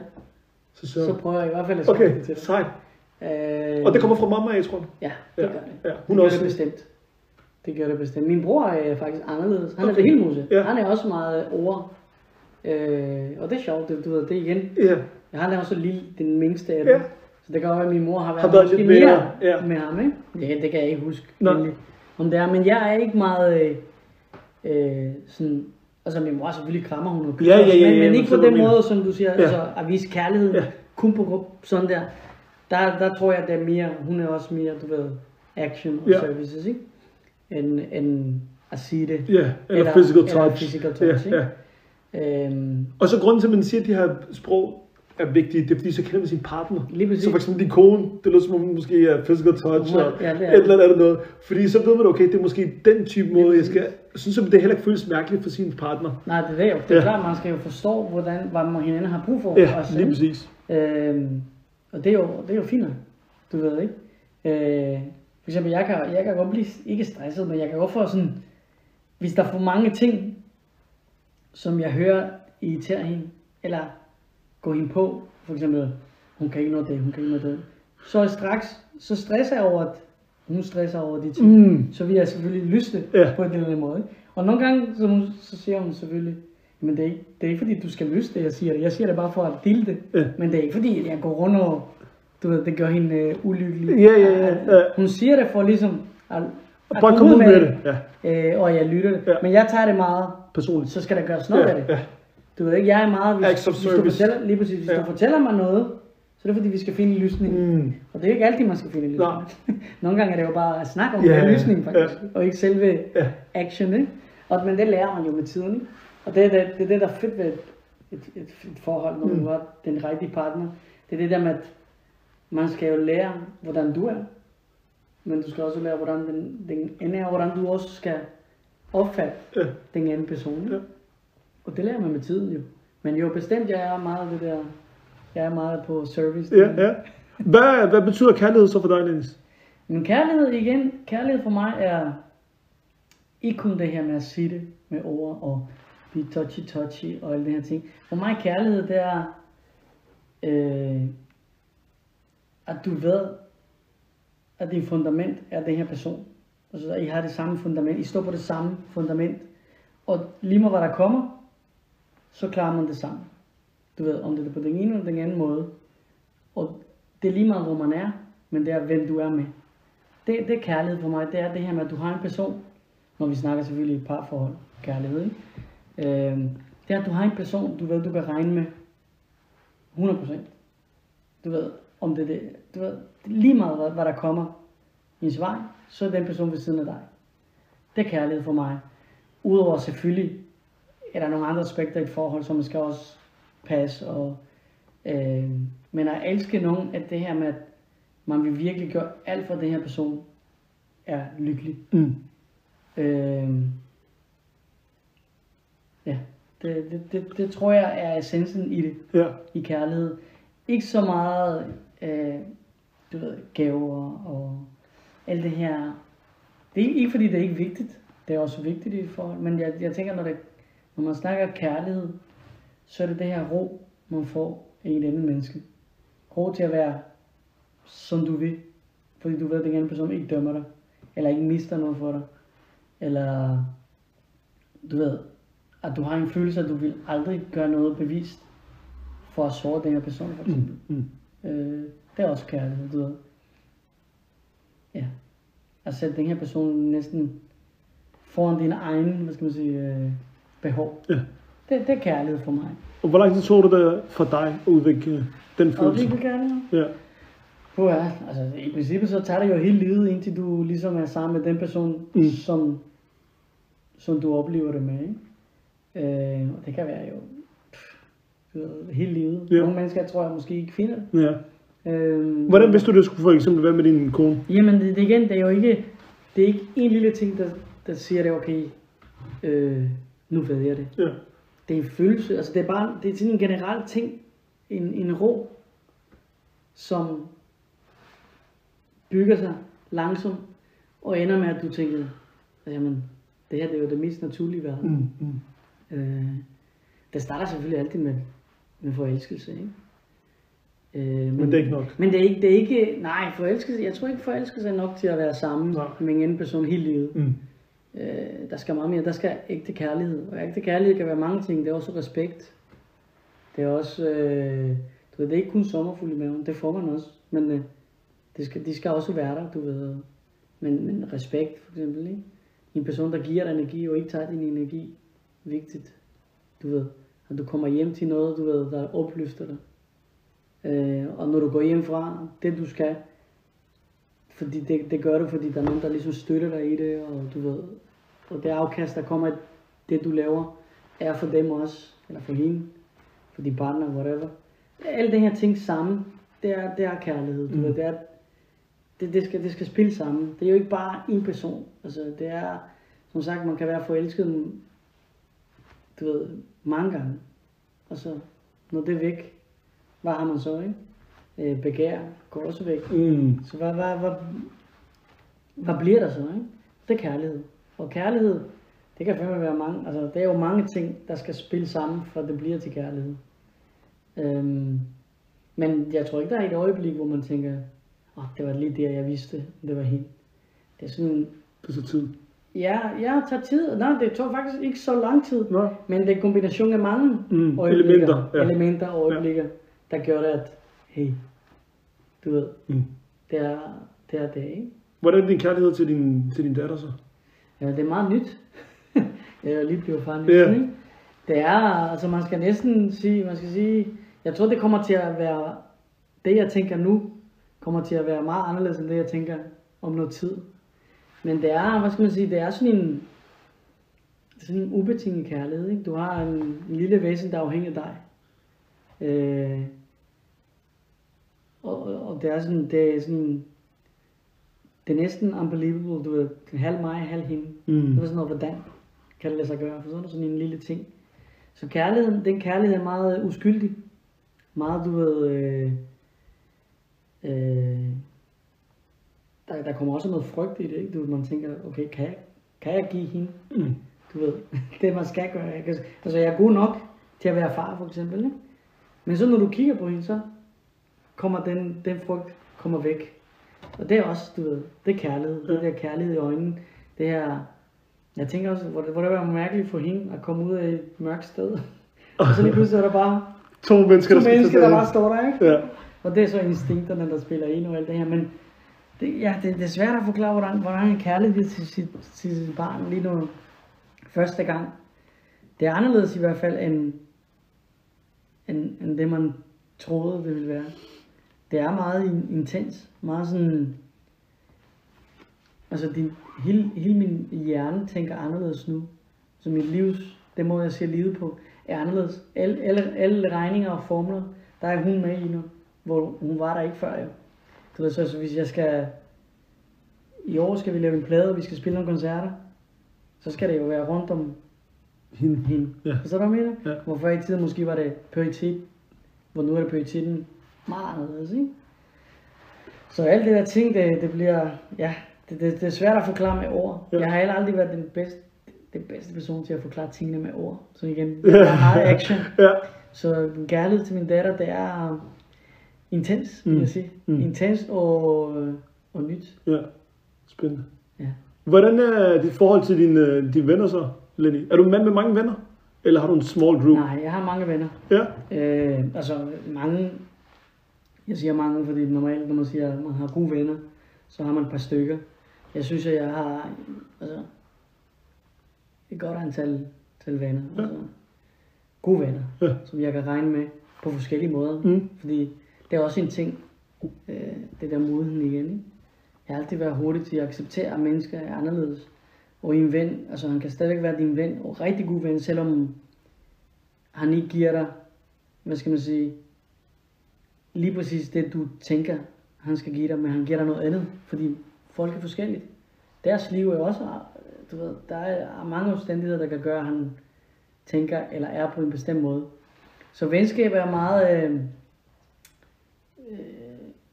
Så, så prøver jeg i hvert fald at Okay, det til dig. sejt. Øh, Og det kommer fra mamma, jeg tror. Ja, det Ja, gør det. ja. Hun det er gør også- det bestemt. Det gør det bestemt. Min bror er faktisk anderledes. Han er Okay. det hele muse. Ja. Han er også meget over. Øh, og det er sjovt, det, du ved, det er igen. Ja, Han er også lille, den mindste af Ja. dem. Så det kan godt være, at min mor har været, Har været lidt mere, mere, ja. med ham, ikke? Det, det kan jeg ikke huske, Nå. om det er. Men jeg er ikke meget øh, øh, sådan... Altså, min mor selvfølgelig krammer hun og Ja, ja, ja, men, ja, men ikke på den måde, som du siger, Ja. altså at vise kærlighed Ja. kun på sådan der. Der, der tror jeg, det er mere, hun er også mere, du ved, action og Ja. services, ikke? End, end at sige det. ja. Eller, physical touch. Eller physical touch, ja, ja. Øhm, Og så grunden til, at man siger, at de her sprog er vigtige, det er fordi, så kender man sin partner. Lige præcis. Så for eksempel din kone, det lyder som om hun måske er physical touch, og ja, et eller andet noget. Fordi så ved man, okay, det er måske den type måde, jeg skal... Jeg synes, at det heller ikke føles mærkeligt for sin partner. nej, det er det jo. Det er Ja. klart, man skal jo forstå, hvordan, hvad man hinanden har brug for. Ja, også, lige præcis. Øhm, og det er, jo, det er jo fint, du ved ikke. Øh, for eksempel, jeg kan, jeg kan godt blive, ikke stresset, men jeg kan godt få sådan, hvis der er for mange ting, som jeg hører irriterer hende, eller gå hende på, for eksempel, hun kan ikke nå det, hun kan ikke nå det, så er straks, så stresser jeg over, at hun stresser over de ting. Mm. Så vil jeg selvfølgelig lyste Ja. på en eller anden måde. Og nogle gange, så, hun, så siger hun selvfølgelig, men det er, ikke, det er ikke fordi, du skal lyste det, jeg siger det. Jeg siger det bare for at dele det. Ja. Men det er ikke fordi, jeg går rundt og, du ved, det gør hende øh, ulykkelig. Ja, ja, ja, ja. Hun siger det for ligesom at, at bare komme ud med det. Ja, Øh, og jeg lytter det. Ja. Men jeg tager det meget, personligt. så skal der gøres noget Ja, af det. ja. Du ved ikke, jeg er meget, hvis, Acts of hvis du fortæller, lige præcis, hvis Ja. du fortæller mig noget, så er det fordi, vi skal finde en løsning. Mm. Og det er ikke altid, man skal finde en løsning. Nej. Nogle gange er det jo bare at snakke om yeah, en løsning, faktisk. ja. Og ikke selve Ja. action, ikke? Og, men det lærer man jo med tiden, ikke? Og det er det, det, er det der er fedt ved et, et, et, et forhold, når Mm. du har den rigtige partner. Det er det der med, at man skal jo lære, hvordan du er. Men du skal også lære, hvordan den, den anden er, og hvordan du også skal opfatte Ja. den anden person. Ja. Og det lærer man med tiden jo. Men jo, bestemt, jeg er meget det der, jeg er meget på service. Ja, ja. Hvad, hvad betyder kærlighed så for dig, Dennis? Men kærlighed igen, kærlighed for mig er ikke kun det her med at sige det med ord og blive touchy-touchy og alle de her ting. For mig kærlighed, det er, øh, at du ved, at din fundament er den her person. Altså, at I har det samme fundament. I står på det samme fundament. Og lige med hvad der kommer, så klarer man det sammen. Du ved, om det er på den ene eller den anden måde. Og det er lige meget, hvor man er, men det er, hvem du er med. Det, det er kærlighed for mig. Det er det her med, at du har en person, når vi snakker selvfølgelig et parforhold, kærlighed, ikke? Øh, det er, at du har en person, du ved, du kan regne med 100%. Du ved, om det er det, du ved, lige meget hvad, hvad der kommer i ens vej, så er den person ved siden af dig. Det er kærlighed for mig. Udover selvfølgelig, er der nogle andre aspekter i et forhold, som man skal også passe. Og, øh, men at elske nogen, at det her med, at man vil virkelig gøre alt for den her person, er lykkelig. Mm. Øh, ja, det, det, det, det tror jeg er essensen i det, Ja. i kærlighed. Ikke så meget, øh, du ved, gaver og alt det her. Det er ikke fordi, det er ikke vigtigt. Det er også vigtigt i et forhold. Men jeg, jeg tænker, når, det, når man snakker kærlighed, så er det det her ro, man får i et andet menneske. Ro til at være, som du vil. Fordi du ved, at den anden person ikke dømmer dig. Eller ikke mister noget for dig. Eller, du ved, at du har en følelse, at du vil aldrig gøre noget bevist for at såre den her person, for eksempel. Mm. Mm. Øh, det er også kærlighed, du ved. Ja. At sætte den her person næsten foran din egen, hvad skal man sige, øh, behov. Ja. Det, det er kærlighed for mig. Og hvor lang tid tog det der for dig at udvikle den Og følelse? er kærlighed. Ja. Puh, ja. Altså, i princippet så tager det jo hele livet, indtil du ligesom er sammen med den person, mm. som, som du oplever det med. Ikke? Øh, og det kan være jo pff, hele livet. Ja. Nogle mennesker tror jeg måske ikke finder det. ja. Øh, Hvordan vidste du, det skulle for eksempel være med din kone? Jamen, det, det, igen, det er jo ikke, det er ikke en lille ting, der, der siger det, okay, øh, nu ved jeg det. Ja. Det er en følelse, altså det er bare, det er sådan en generel ting, en, en ro, som bygger sig langsomt, og ender med, at du tænker, jamen, det her det er jo det mest naturlige verden. Mm. Mm. Øh, det starter selvfølgelig altid med, med forelskelse, ikke? Øh, Men det er ikke nok. Men det er ikke, det er ikke, nej, forelskelse, jeg tror ikke forelskelse er nok til at være sammen Nej. med en person hele livet. Mm. Øh, der skal meget mere, der skal ægte kærlighed. Og ægte kærlighed kan være mange ting, det er også respekt. Det er også, øh, du ved, det er ikke kun sommerfuld i maven, det får man også. Men øh, det skal, de skal også være der, du ved. Men, men respekt for eksempel, ikke? En person, der giver dig energi og ikke tager din energi, vigtigt. Du ved, at du kommer hjem til noget, du ved, der opløfter dig. Øh, og når du går hjem fra det, du skal, fordi det, det gør du, fordi der er nogen, der ligesom støtter dig i det, og du ved, og det afkast, der kommer, af det du laver, er for dem også, eller for hende, for din partner, whatever. Alle de her ting sammen, det er, det er kærlighed, du Mm. ved, det er, det, det, skal, det skal spille sammen. Det er jo ikke bare en person, altså det er, som sagt, man kan være forelsket, du ved, mange gange, og så, når det er væk, hvad har man så, ikke? Øh, begær går også væk. Mm. Så hvad, hvad, hvad, hvad bliver der så, ikke? Det er kærlighed. Og kærlighed, det kan fandme være mange, altså det er jo mange ting, der skal spille sammen, for det bliver til kærlighed. Øhm, men jeg tror ikke, der er et øjeblik, hvor man tænker, åh, oh, det var lige der, jeg vidste, det var hende. Det er sådan, Det tager tid. Ja, jeg tager tid. Nej, det tog faktisk ikke så lang tid. Nå. Men det er en kombination af mange Mm, elementer, ja. elementer og øjeblikker, der gør det, at hey, du ved, Mm. det er det, er det ikke? Hvordan er din kærlighed til din, til din datter så? Ja, det er meget nyt. jeg er lige blevet far Ja. yeah. Det er, altså man skal næsten sige, man skal sige, jeg tror det kommer til at være, det jeg tænker nu, kommer til at være meget anderledes end det jeg tænker om noget tid. Men det er, hvad skal man sige, det er sådan en, sådan en ubetinget kærlighed, ikke? Du har en, en lille væsen, der er afhængig af dig. Øh, og, og, det er sådan, det er sådan, det er næsten unbelievable, du ved, halv mig, halv hende. Mm. Det er sådan noget, hvordan kan det lade sig gøre? For sådan, sådan en lille ting. Så kærligheden, den kærlighed er meget uskyldig. Meget, du ved, øh, øh, der, der kommer også noget frygt i det, ikke? Du, man tænker, okay, kan jeg, kan jeg give hende? Mm. Du ved, det man skal gøre. Jeg kan, altså, jeg er god nok til at være far, for eksempel, ikke? Men så når du kigger på hende, så kommer den, den frygt kommer væk. Og det er også, du ved, det er kærlighed. Det der kærlighed i øjnene. Det her, jeg tænker også, hvor det, hvor det var mærkeligt for hende at komme ud af et mørkt sted. Og så lige pludselig er der bare To mennesker, to der mennesker, der bare står der, ikke? Ja. Og det er så instinkterne, der spiller ind og alt det her. Men det, ja, det, det er svært at forklare, hvordan, hvordan en kærlighed til sit, til sit barn lige nu første gang. Det er anderledes i hvert fald, end, end, end det, man troede, det ville være. Det er meget in- intens. Meget sådan... Altså, din, hele, hele min hjerne tænker anderledes nu. Så mit livs, det måde jeg ser livet på, er anderledes. Alle, alle, alle regninger og formler, der er hun med i nu, hvor hun var der ikke før jo. Du ved, så, så hvis jeg skal... I år skal vi lave en plade, og vi skal spille nogle koncerter, så skal det jo være rundt om Hende. hende. Ja. Forstår du, hvad jeg mener? Ja. Hvor før i tiden måske var det prioritet, hvor nu er det prioriteten meget anderledes, ikke? Så alt det der ting, det, det bliver, ja, det, det, det er svært at forklare med ord. Ja. Jeg har heller aldrig været den bedste, den bedste person til at forklare tingene med ord. Så igen, jeg har meget action. Ja. Så kærlighed til min datter, det er intens, vil Mm. jeg sige. Mm. Intens og, og nyt. Ja. Spændende. Ja. Hvordan er dit forhold til dine, øh, dine venner så, Lenny? Er du en mand med mange venner? Eller har du en small group? Nej, jeg har mange venner. Ja. Øh, altså mange, jeg siger mange, fordi normalt, når man siger, at man har gode venner, så har man et par stykker. Jeg synes, at jeg har altså, et godt antal, antal venner. Ja. Altså, gode venner, Ja. som jeg kan regne med på forskellige måder. Mm. Fordi det er også en ting, øh, det der moden igen. Ikke? Jeg har altid været hurtig til at acceptere, at mennesker er anderledes. Og en ven, altså han kan stadigvæk være din ven, og rigtig god ven, selvom han ikke giver dig, hvad skal man sige, lige præcis det du tænker, han skal give dig, men han giver dig noget andet, fordi folk er forskellige. Deres liv er også, øh, du ved, der er mange omstændigheder, der kan gøre, at han tænker eller er på en bestemt måde. Så venskab er meget, øh,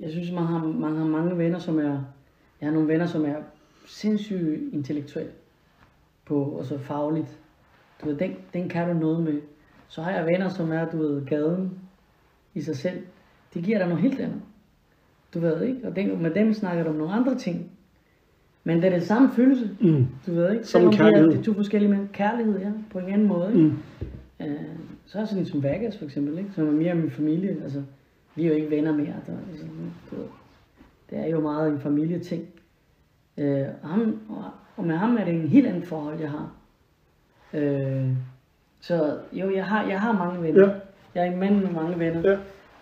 jeg synes, man har, man har mange venner, som er, jeg har nogle venner, som er sindssygt intellektuelle på, og så fagligt. Du ved, den, den kan du noget med. Så har jeg venner, som er, du ved, gaden i sig selv. De giver dig noget helt andet. Du ved ikke? Og den, med dem snakker du om nogle andre ting. Men det er det samme følelse. Mm. Du ved ikke? Som Selvom de er kærlighed. to forskellige men kærlighed, ja, på en anden måde. Ikke? Mm. Øh, så er sådan en som Vegas for eksempel, ikke? som er mere min familie. Altså, vi er jo ikke venner mere. Der, altså, det er jo meget en familieting. Øh, og, ham, og, og med ham er det en helt andet forhold, jeg har. Øh, så jo, jeg har, jeg har mange venner. Ja. Jeg er en mand med mange venner. Ja.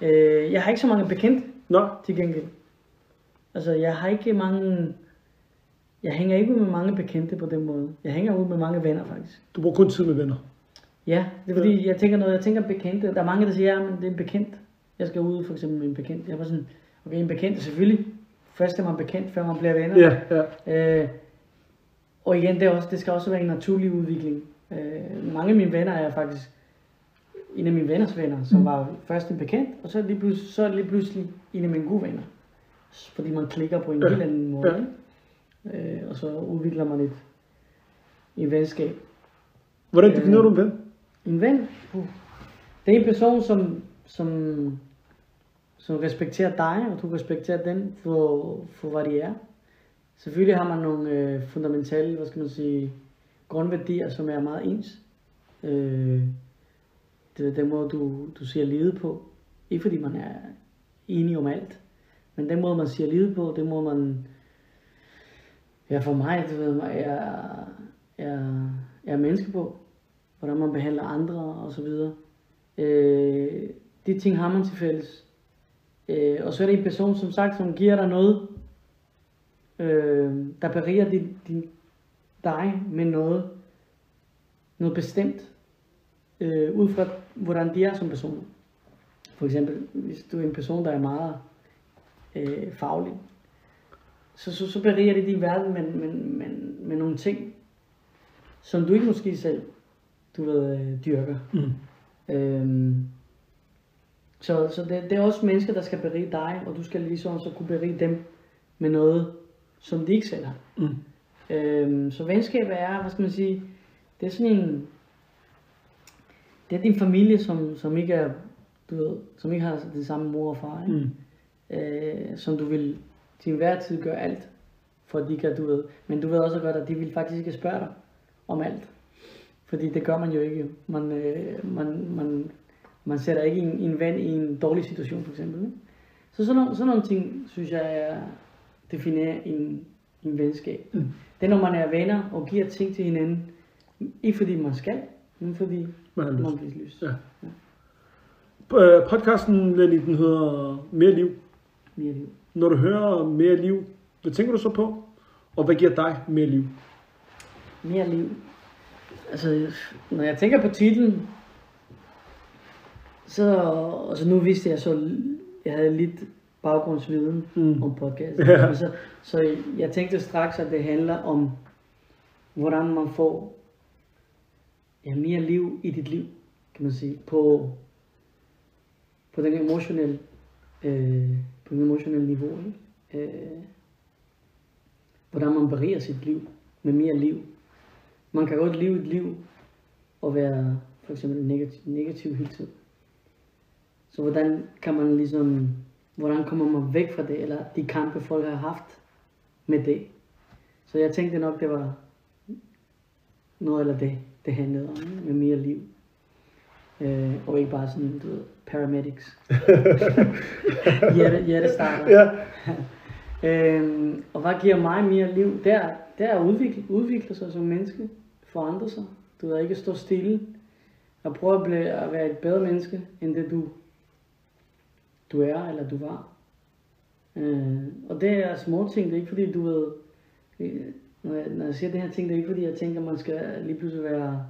Øh, jeg har ikke så mange bekendte Nå. til gengæld. Altså, jeg har ikke mange... Jeg hænger ikke ud med mange bekendte på den måde. Jeg hænger ud med mange venner, faktisk. Du bruger kun tid med venner. Ja, det er fordi, jeg tænker noget, jeg tænker bekendte. Der er mange, der siger, ja, men det er en bekendt. Jeg skal ud for eksempel med en bekendt. Jeg var sådan, okay, en bekendt, selvfølgelig. Først er man bekendt, før man bliver venner. Ja, ja. Øh, og igen, det, er også, det skal også være en naturlig udvikling. Øh, mange af mine venner er faktisk en af mine venners venner, som var først en bekendt, og så er lige pludselig, så er lige pludselig en af mine gode venner. Fordi man klikker på en Ja. helt anden måde. Ja. Øh, og så udvikler man et, et venskab. Hvordan definerer Øh. du en ven? En ven, uh, det er en person, som, som, som respekterer dig, og du respekterer den for, for hvad de er. Selvfølgelig har man nogle øh, fundamentale, hvad skal man sige, grundværdier, som er meget ens. Øh, det er den måde, du, du ser livet på. Ikke fordi man er enig om alt, men den måde, man ser livet på, den måde, man... Ja, for mig, du ved, er, er, er menneske på hvordan man behandler andre og så videre. Øh, de ting har man til fælles. Øh, og så er det en person, som sagt, som giver dig noget, øh, der beriger din, din, dig med noget, noget bestemt, øh, ud fra hvordan de er som personer. For eksempel, hvis du er en person, der er meget øh, faglig, så, så, så beriger det din verden med, med, med, med nogle ting, som du ikke måske selv du ved, øh, dyrker. Mm. Øhm, så så det, det er også mennesker, der skal berige dig, og du skal ligesom så kunne berige dem med noget, som de ikke selv har. Mm. Øhm, så venskab er, hvad skal man sige, det er sådan en, det er din familie, som, som ikke er, du ved, som ikke har det samme mor og far. Ikke? Mm. øh, som du vil til enhver tid gøre alt, for at de kan, du ved. Men du ved også godt, at de vil faktisk ikke spørge dig om alt. Fordi det gør man jo ikke. Man, øh, man, man, man sætter ikke en, en ven i en dårlig situation, for eksempel. Ikke? Så sådan nogle, sådan nogle ting, synes jeg, er definerer en, en venskab. Mm. Det er, når man er venner og giver ting til hinanden. Ikke fordi man skal, men fordi Man har lyst. man bliver lyst. Ja. Øh, Podcasten, Lenny, den hedder Mere Liv. Mere liv. Når du hører Mere Liv, hvad tænker du så på? Og hvad giver dig mere liv? Mere liv. Altså, når jeg tænker på titlen, så, altså nu vidste jeg så, jeg havde lidt baggrundsviden Mm. om podcast. Ja. Så, så jeg tænkte straks, at det handler om, hvordan man får ja, mere liv i dit liv, kan man sige, på, på den emotionelle, øh, på den emotionelle niveau. Ikke? Øh, hvordan man beriger sit liv med mere liv. Man kan godt leve et liv og være for eksempel negativ, negativ hele tiden. Så hvordan kan man ligesom, hvordan kommer man væk fra det, eller de kampe folk har haft med det. Så jeg tænkte nok, det var noget eller det, det handlede om, med mere liv. Øh, og ikke bare sådan, du ved, paramedics. Hjerte, hjertestarter. Ja. Øhm, og hvad giver mig mere liv? Det er, det er at udvikle, udvikle sig som menneske, forandre sig. Du ved ikke stå stille, og prøve at, blive, at være et bedre menneske, end det du, du er, eller du var. Øh, og det er små ting, det er ikke fordi du ved, øh, når jeg, når jeg siger det her ting, det er ikke fordi jeg tænker, at man skal lige pludselig være,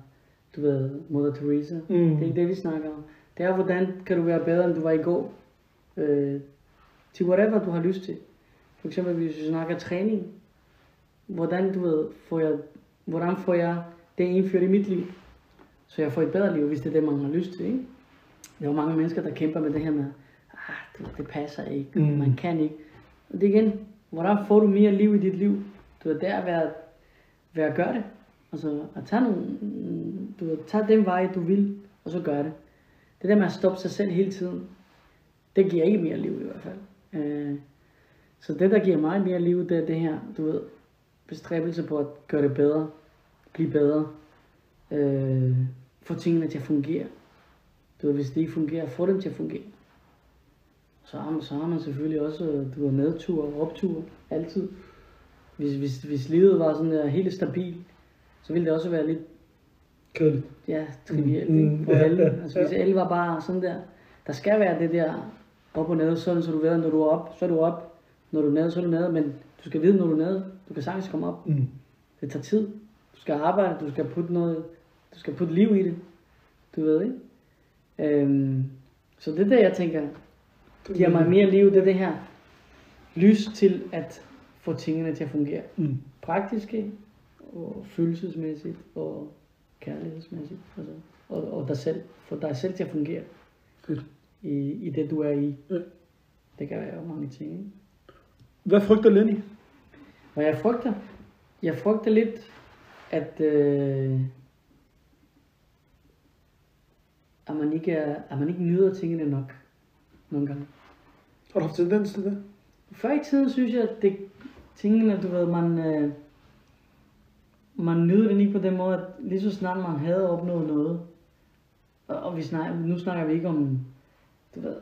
du ved, Mother Teresa. Mm. Det er ikke det, vi snakker om. Det er, hvordan kan du være bedre, end du var i går. Øh, til whatever du har lyst til. For eksempel, hvis vi snakker træning. Hvordan, du ved, får jeg, hvordan får jeg det indført i mit liv? Så jeg får et bedre liv, hvis det er det, man har lyst til. Ikke? Der er jo mange mennesker, der kæmper med det her med, det, passer ikke, Mm. man kan ikke. Og det igen, hvordan får du mere liv i dit liv? Du er ved at, ved at gøre det. Altså at tage, nogle, du ved, tage den vej, du vil, og så gøre det. Det der med at stoppe sig selv hele tiden, det giver ikke mere liv i hvert fald. Øh, så det, der giver mig mere liv, det er det her, du ved, bestræbelse på at gøre det bedre, blive bedre, øh, få tingene til at fungere. Du ved, hvis det ikke fungerer, få dem til at fungere. Så har man, så har man selvfølgelig også, du ved, nedtur og optur, altid. Hvis, hvis, hvis livet var sådan der helt stabilt, så ville det også være lidt Kedeligt. ja, trivielt Mm, mm, for ja, alle. Altså hvis ja. alle var bare sådan der, der skal være det der op og ned, sådan så du ved, når du er op, så er du op. Når du er nede, så er du nede, men du skal vide, når du er nede. Du kan sagtens komme op. Mm. Det tager tid. Du skal arbejde, du skal putte noget, du skal putte liv i det. Du ved, ikke? Øhm, så det er det, jeg tænker, giver mig mere liv, det er det her lyst til at få tingene til at fungere. Mm. Praktiske og følelsesmæssigt og kærlighedsmæssigt. Altså, og, og dig selv, få dig selv til at fungere Fedt. i, i det, du er i. Ja. Det kan være jo mange ting. Ikke? Hvad frygter Lenny? Og jeg frygter, jeg frygter lidt, at, øh, at, man ikke er, at man ikke nyder tingene nok nogle gange. Har du haft tendens til det? Før i tiden synes jeg, at det, tingene, du ved, man, øh, man nyder det ikke på den måde, at lige så snart man havde opnået noget, og, og vi snakker, nu snakker vi ikke om, du ved,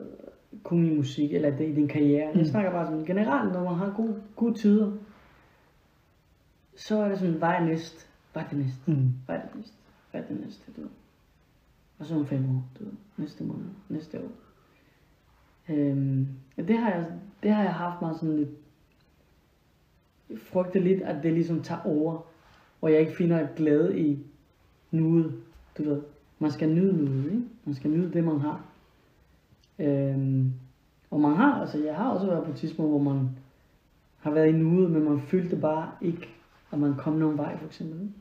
kun i musik, eller det, i din karriere. Mm. Jeg snakker bare sådan generelt, når man har gode, gode tider, så er det sådan, hvad er næst? Hvad er det næste? Mm. Hvad er det næste? Hvad er det næste, du ved? Og så om fem år, du ved. Næste måned, næste år. Øhm, ja, det, har jeg, det har jeg haft mig sådan lidt frygtet lidt, at det ligesom tager over, og jeg ikke finder glæde i nuet, du ved. Man skal nyde nuet, ikke? Man skal nyde det, man har. Øhm, og man har, altså jeg har også været på et tidspunkt, hvor man har været i nuet, men man følte bare ikke, at man kom nogen vej, for eksempel. ikke?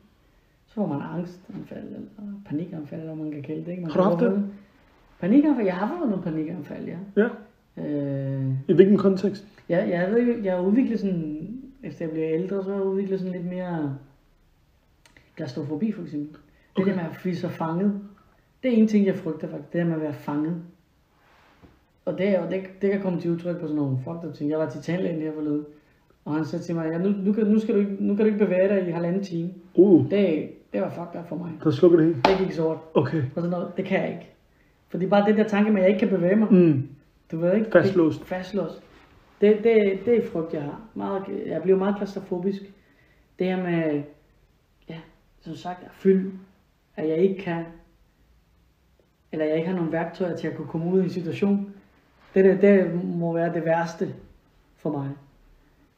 Så får man angstanfald, eller panikanfald, eller man kan kalde det. Ikke? Man Har du haft det? Panikanfald? Jeg har fået noget panikanfald, ja. Ja. Øh, I hvilken kontekst? Ja, jeg ved ikke, jeg har udviklet sådan, efter jeg bliver ældre, så har jeg udviklet sådan lidt mere gastrofobi for eksempel. Det Okay. der med at blive så fanget. Det er en ting, jeg frygter faktisk, det der med at være fanget. og det, og det, det kan komme til udtryk på sådan nogle fucked up ting. Jeg var til tandlægen her forleden, og han sagde til mig, ja, nu, nu, kan, nu, skal du ikke, nu kan du ikke bevæge dig i halvanden time. Uh, Det, det var fucked up for mig. der slukker det hele. Det gik sort. Okay. Og sådan noget, det kan jeg ikke. Fordi bare det der tanke med, at jeg ikke kan bevæge mig. Mm. Du ved ikke? Fastlåst. Det, fastlåst. Det, det, det er frygt, jeg har. Meget, jeg bliver meget klaustrofobisk. Det her med, ja, som sagt, at fylde, at jeg ikke kan, eller jeg ikke har nogen værktøjer til at kunne komme ud i en situation. Det, det, det må være det værste for mig.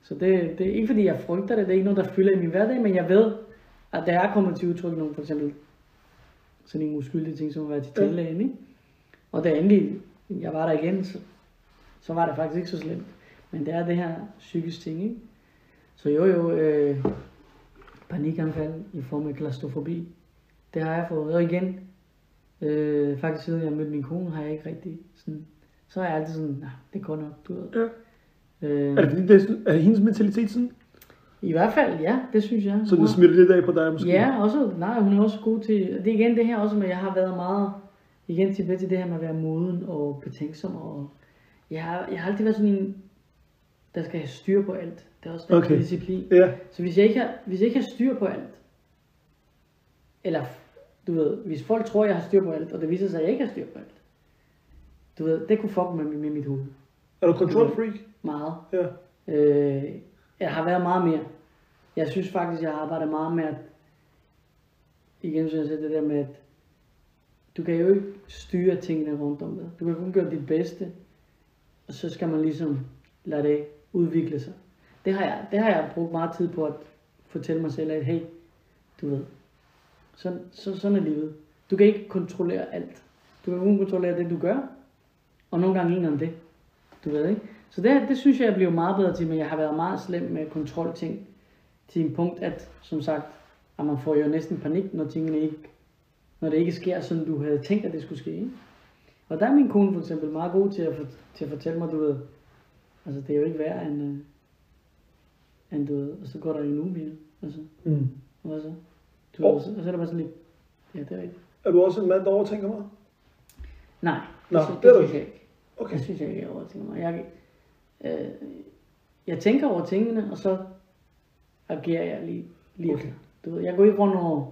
Så det, det er ikke fordi, jeg frygter det. Det er ikke noget, der fylder i min hverdag, men jeg ved, at der er kommet til udtryk nogle, for eksempel sådan en uskyldig ting, som at være til tandlægen, ikke? Og da endelig jeg var der igen, så, så var det faktisk ikke så slemt. Men det er det her psykisk ting, ikke? Så jo jo, øh, panikanfald i form af klaustrofobi, det har jeg fået. Og igen, øh, faktisk siden jeg mødte min kone, har jeg ikke rigtig sådan, så er jeg altid sådan, nej, det går nok, du ved. Ja. Øh, Er det fordi, det er, er hendes mentalitet sådan? I hvert fald, ja, det synes jeg. Så det smitter lidt af på dig måske? Ja, også, nej, hun er også god til, det er igen det her også med, at jeg har været meget, igen tilbage til det her med at være moden og betænksom, og jeg har, jeg har altid været sådan en, der skal have styr på alt. Det er også den Okay. disciplin. Ja. Så hvis jeg, ikke har, hvis jeg ikke har styr på alt, eller du ved, hvis folk tror, jeg har styr på alt, og det viser sig, at jeg ikke har styr på alt, du ved, det kunne fuck med, med mit hoved Er du control freak? meget. Ja. Øh, jeg har været meget mere. Jeg synes faktisk, jeg har arbejdet meget med at, igen synes jeg det der med, at du kan jo ikke styre tingene rundt om dig. Du kan kun gøre dit bedste, og så skal man ligesom lade det udvikle sig. Det har jeg, det har jeg brugt meget tid på at fortælle mig selv, at hey, du ved, sådan, så, sådan er livet. Du kan ikke kontrollere alt. Du kan kun kontrollere det, du gør, og nogle gange ligner det. Du ved ikke? Så det, det synes jeg, jeg bliver meget bedre til, men jeg har været meget slem med kontrolting til en punkt, at som sagt, at man får jo næsten panik, når tingene ikke, når det ikke sker, som du havde tænkt, at det skulle ske. Ikke? Og der er min kone for eksempel meget god til at, for, til at fortælle mig, du ved, altså det er jo ikke værd end, øh, end du ved, og så går der en uge mere, altså, Mm. og hvad så? Du ved, og, så, og så er det bare sådan lidt, ja, det er rigtigt. Er du også en mand, der overtænker mig? Nej, Nå, det, det er det du synes jeg ikke. Okay. Det synes jeg ikke, jeg overtænker mig. Jeg, øh, jeg tænker over tingene, og så agerer jeg lige, lige Okay. efter. Du ved, jeg går ikke rundt over...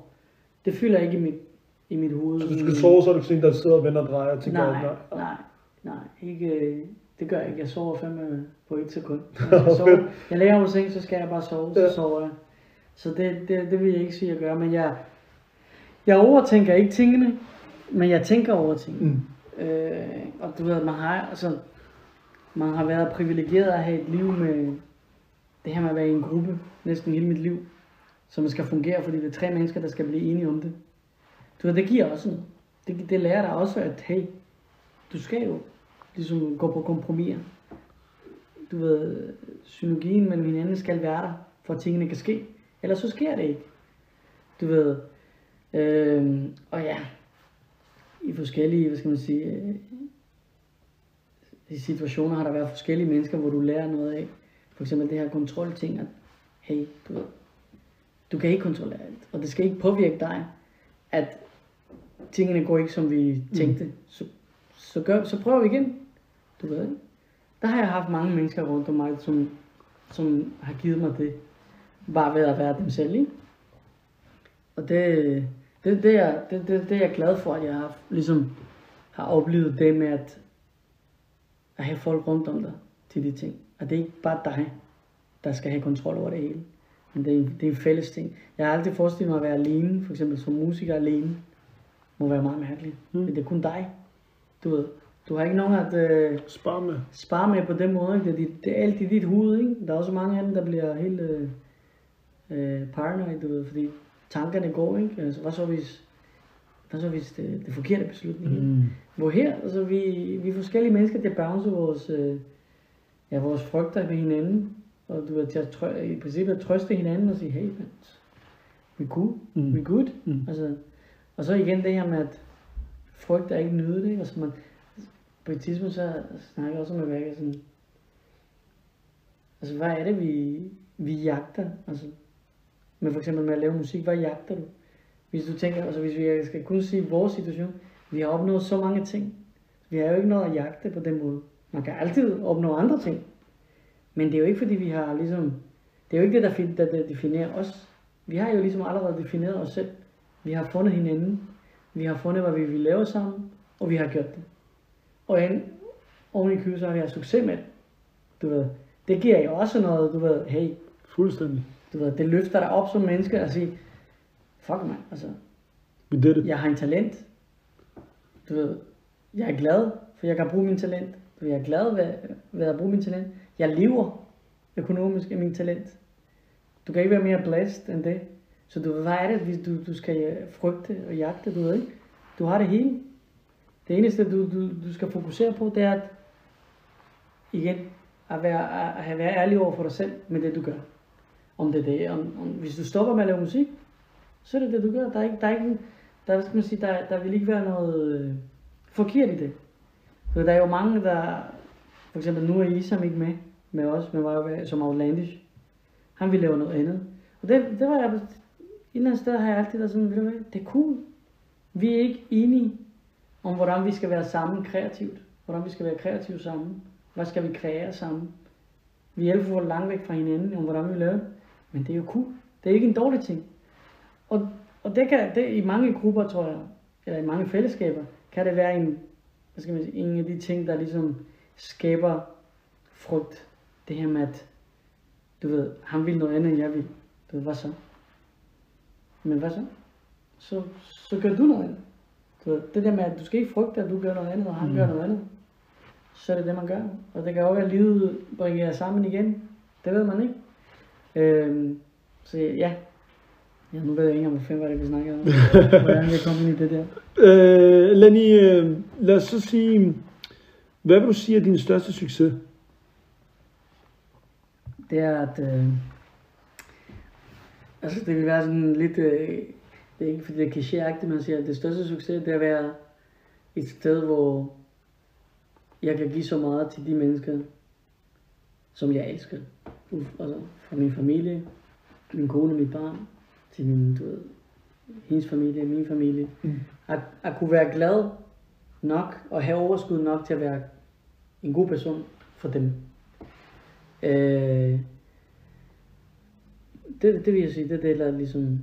Det fylder ikke i mit, i mit hoved. Så hvis du skal sove, så er du sådan der sidder og vender og drejer tænker, Nej, nej. nej, nej. Ikke, øh, det gør jeg ikke. Jeg sover fandme på et sekund. Jeg, skal sove. jeg lægger mig seng, så skal jeg bare sove, så Ja. sover jeg. Så det, det, det vil jeg ikke sige, at gøre. Men jeg, jeg overtænker ikke tingene, men jeg tænker over tingene. Mm. Øh, og du ved, man har, altså, man har været privilegeret at have et liv med det her med at være i en gruppe næsten hele mit liv, som skal fungere, fordi det er tre mennesker, der skal blive enige om det. Du ved, det giver også noget. Det, det lærer dig også, at hey, du skal jo ligesom gå på kompromis. Du ved, synergien mellem hinanden skal være der, for at tingene kan ske. Ellers så sker det ikke. Du ved, øh, og ja, i forskellige, hvad skal man sige, øh, i situationer har der været forskellige mennesker, hvor du lærer noget af. For eksempel det her kontrolting, at hey, du ved, du kan ikke kontrollere alt, og det skal ikke påvirke dig, at tingene går ikke som vi tænkte. Mm. Så, så, gør, så prøv igen. Du ved ikke? Der har jeg haft mange mennesker rundt om mig, som, som har givet mig det, bare ved at være dem selv, ikke? Og det, det, det, er, det, det, det er jeg glad for, at jeg har, ligesom, har oplevet det med at, at have folk rundt om dig til de ting. Og det er ikke bare dig, der skal have kontrol over det hele. Men det er, en- det er en fælles ting. Jeg har altid forestillet mig at være alene, for eksempel som musiker alene, må være meget mærkeligt. Mm. Men det er kun dig. Du ved, du har ikke nogen at øh, Spar med. spare med på den måde. Ikke? Det, er dit, det er alt i dit hoved. Ikke? Der er også mange af dem, der bliver helt øh, øh, paranoid, du ved, fordi tankerne går. Ikke? Altså, hvad så hvis, hvad så hvis det, det forkerte beslutning? Mm. Mm. Hvor her, altså vi, vi er forskellige mennesker, der bouncer vores, øh, ja, vores frygter ved hinanden. Og du ved, til at trø- i princippet at trøste hinanden og sige, hey, man, we cool, mm. we good. Mm. Altså, og så igen det her med, at frygt er ikke nyde det. Altså man, på et tidspunkt så snakker jeg også med Værker sådan, altså hvad er det, vi, vi jagter? Altså, med for eksempel med at lave musik, hvad jagter du? Hvis du tænker, altså hvis vi skal kun sige vores situation, vi har opnået så mange ting. Vi har jo ikke noget at jagte på den måde. Man kan altid opnå andre ting. Men det er jo ikke fordi vi har ligesom, det er jo ikke det, der, der, der definerer os. Vi har jo ligesom allerede defineret os selv. Vi har fundet hinanden. Vi har fundet, hvad vi vil lave sammen. Og vi har gjort det. Og en, oven i købet, så har vi haft succes med det. Du ved, det giver jo også noget, du ved, hey, Fuldstændig. du ved, det løfter dig op som menneske og sige, fuck man, altså, We did it. jeg har en talent. Du ved, jeg er glad, for jeg kan bruge min talent. Du ved, Jeg er glad ved, ved at bruge min talent. Jeg lever økonomisk af min talent. Du kan ikke være mere blessed end det. Så du ved, hvad er det, hvis du, du skal øh, frygte og jagte, du ved ikke? Du har det hele. Det eneste, du, du, du skal fokusere på, det er at, igen, at være, at have- være ærlig over for dig selv med det, du gør. Om det er det. Om, om, hvis du stopper med at lave musik, så er det det, du gør. Der er ikke, der er ikke, der, skal man sige, der, der vil ikke være noget øh, forkert i det. Så der er jo mange, der, for eksempel nu er Isam ikke med, med os, men var jo som Outlandish. Han ville lave noget andet. Og det, det var jeg, eller andet sted har jeg altid været sådan, ved du hvad, det er cool. Vi er ikke enige om, hvordan vi skal være sammen kreativt. Hvordan vi skal være kreative sammen. Hvad skal vi kreere sammen. Vi er alt for langt væk fra hinanden, om hvordan vi laver det. Men det er jo cool. Det er ikke en dårlig ting. Og, og det kan, det, i mange grupper, tror jeg, eller i mange fællesskaber, kan det være en, hvad skal man sige, en af de ting, der ligesom skaber frygt. Det her med, at du ved, han vil noget andet, end jeg vil. Du ved, hvad så? Men hvad så? Så, så gør du noget andet. Du ved, det der med, at du skal ikke frygte, at du gør noget andet, og han mm. gør noget andet. Så er det det, man gør. Og det kan også være, at livet bringer jer sammen igen. Det ved man ikke. Øhm, så ja. Ja, nu ved jeg ikke engang, hvad var det, vi snakkede om. Hvordan vi kom ind i det der. Øh, Lenny, øh, lad os så sige, hvad vil du sige er din største succes? det er, at øh, altså det vil være sådan lidt, øh, det er ikke fordi det er klichéagtigt, man siger, at det største succes, det er at være et sted, hvor jeg kan give så meget til de mennesker, som jeg elsker. Uf, Altså fra min familie, min kone, mit barn, til min, du ved, hendes familie, min familie. Mm. At, at kunne være glad nok, og have overskud nok til at være en god person for dem. Øh, det, det vil jeg sige, det er det, der ligesom,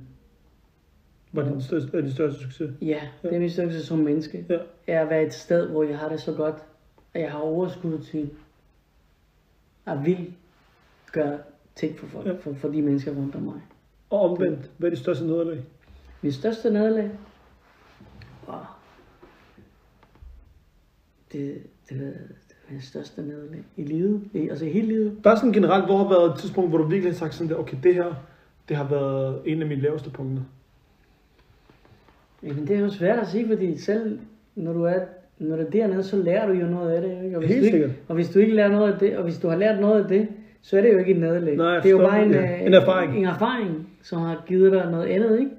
Var det din største, er din største succes? ja, det er min største som menneske. Ja. Er at være et sted, hvor jeg har det så godt, at jeg har overskud til at vil gøre ting for folk, Ja. for, for de mennesker rundt om mig. Og omvendt, hvad er dit største nederlag? Min største nederlag, wow. det, det, det er største nederlag i livet, i, altså i hele livet. Bare sådan generelt, hvor har været et tidspunkt, hvor du virkelig har sagt sådan der, okay, det her, det har været en af mine laveste punkter. Jamen, det er jo svært at sige, fordi selv når du er, når du er dernede, så lærer du jo noget af det. Ikke? Og, hvis Helt du ikke, sikkert. og hvis du ikke lærer noget af det, og hvis du har lært noget af det, så er det jo ikke et nederlag. Nej, det er jo bare en, Ja, øh, en erfaring. en erfaring, som har givet dig noget andet, ikke?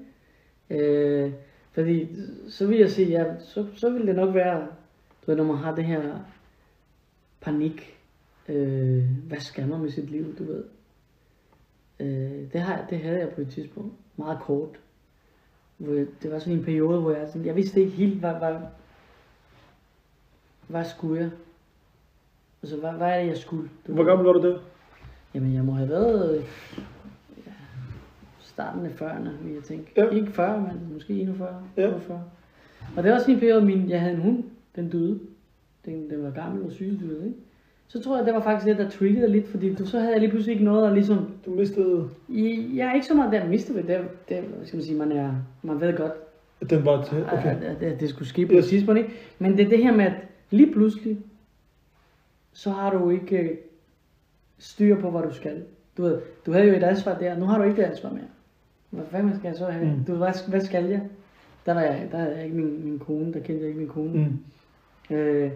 Øh, fordi så vil jeg sige, ja, så, så vil det nok være, du ved, når man har det her panik, øh, hvad skal man med sit liv, du ved. Øh, det, har, det havde jeg på et tidspunkt, meget kort. Hvor jeg, det var sådan en periode, hvor jeg, sådan, jeg vidste ikke helt, hvad, hvad, hvad skulle jeg? Altså, hvad, hvad er det, jeg skulle? Du Hvor gammel var du der? Jamen, jeg må have været ja, starten af 40'erne, vil jeg tænke. Ja. Ja. Ikke 40, men måske 41, Ja. 42. Og det var også en periode, min, jeg havde en hund, den døde. Den, den var gammel og syg, du ved, ikke? Så tror jeg, det var faktisk det, der triggede lidt, fordi du, så havde jeg lige pludselig ikke noget at ligesom... Du mistede, I, jeg er ikke så meget der mistet ved det, det, skal man sige, man, er, man ved godt, den var til, okay. at, at, at, det skulle ske på Yes. et tidspunkt, ikke? Men det er det her med, at lige pludselig, så har du ikke øh, styr på, hvad du skal. Du ved, du havde jo et ansvar der, nu har du ikke det ansvar mere. Hvad fanden skal jeg så have? Mm. Du hvad, hvad skal jeg? Der var jeg, der havde jeg ikke min, min kone, der kendte jeg ikke min kone. Mm. Øh,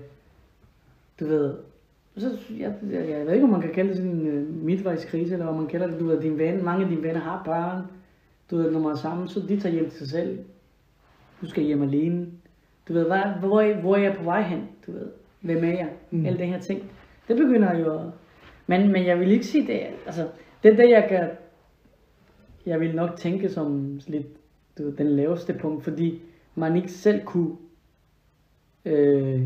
du ved, så, jeg, jeg, jeg ved ikke, om man kan kalde det sådan en uh, midtvejskrise, eller hvad man kalder det. Du ved, din ven, mange af dine venner har børn. Du ved, når man er sammen, så de tager hjem til sig selv. Du skal hjem alene. Du ved, hvad, hvor, er- hvor er jeg på vej hen? Du ved, hvem er jeg? Mm. Alle de her ting. Det begynder jo at... Men, men jeg vil ikke sige det. Altså, det det, jeg kan... Jeg vil nok tænke som lidt du ved, den laveste punkt, fordi man ikke selv kunne øh,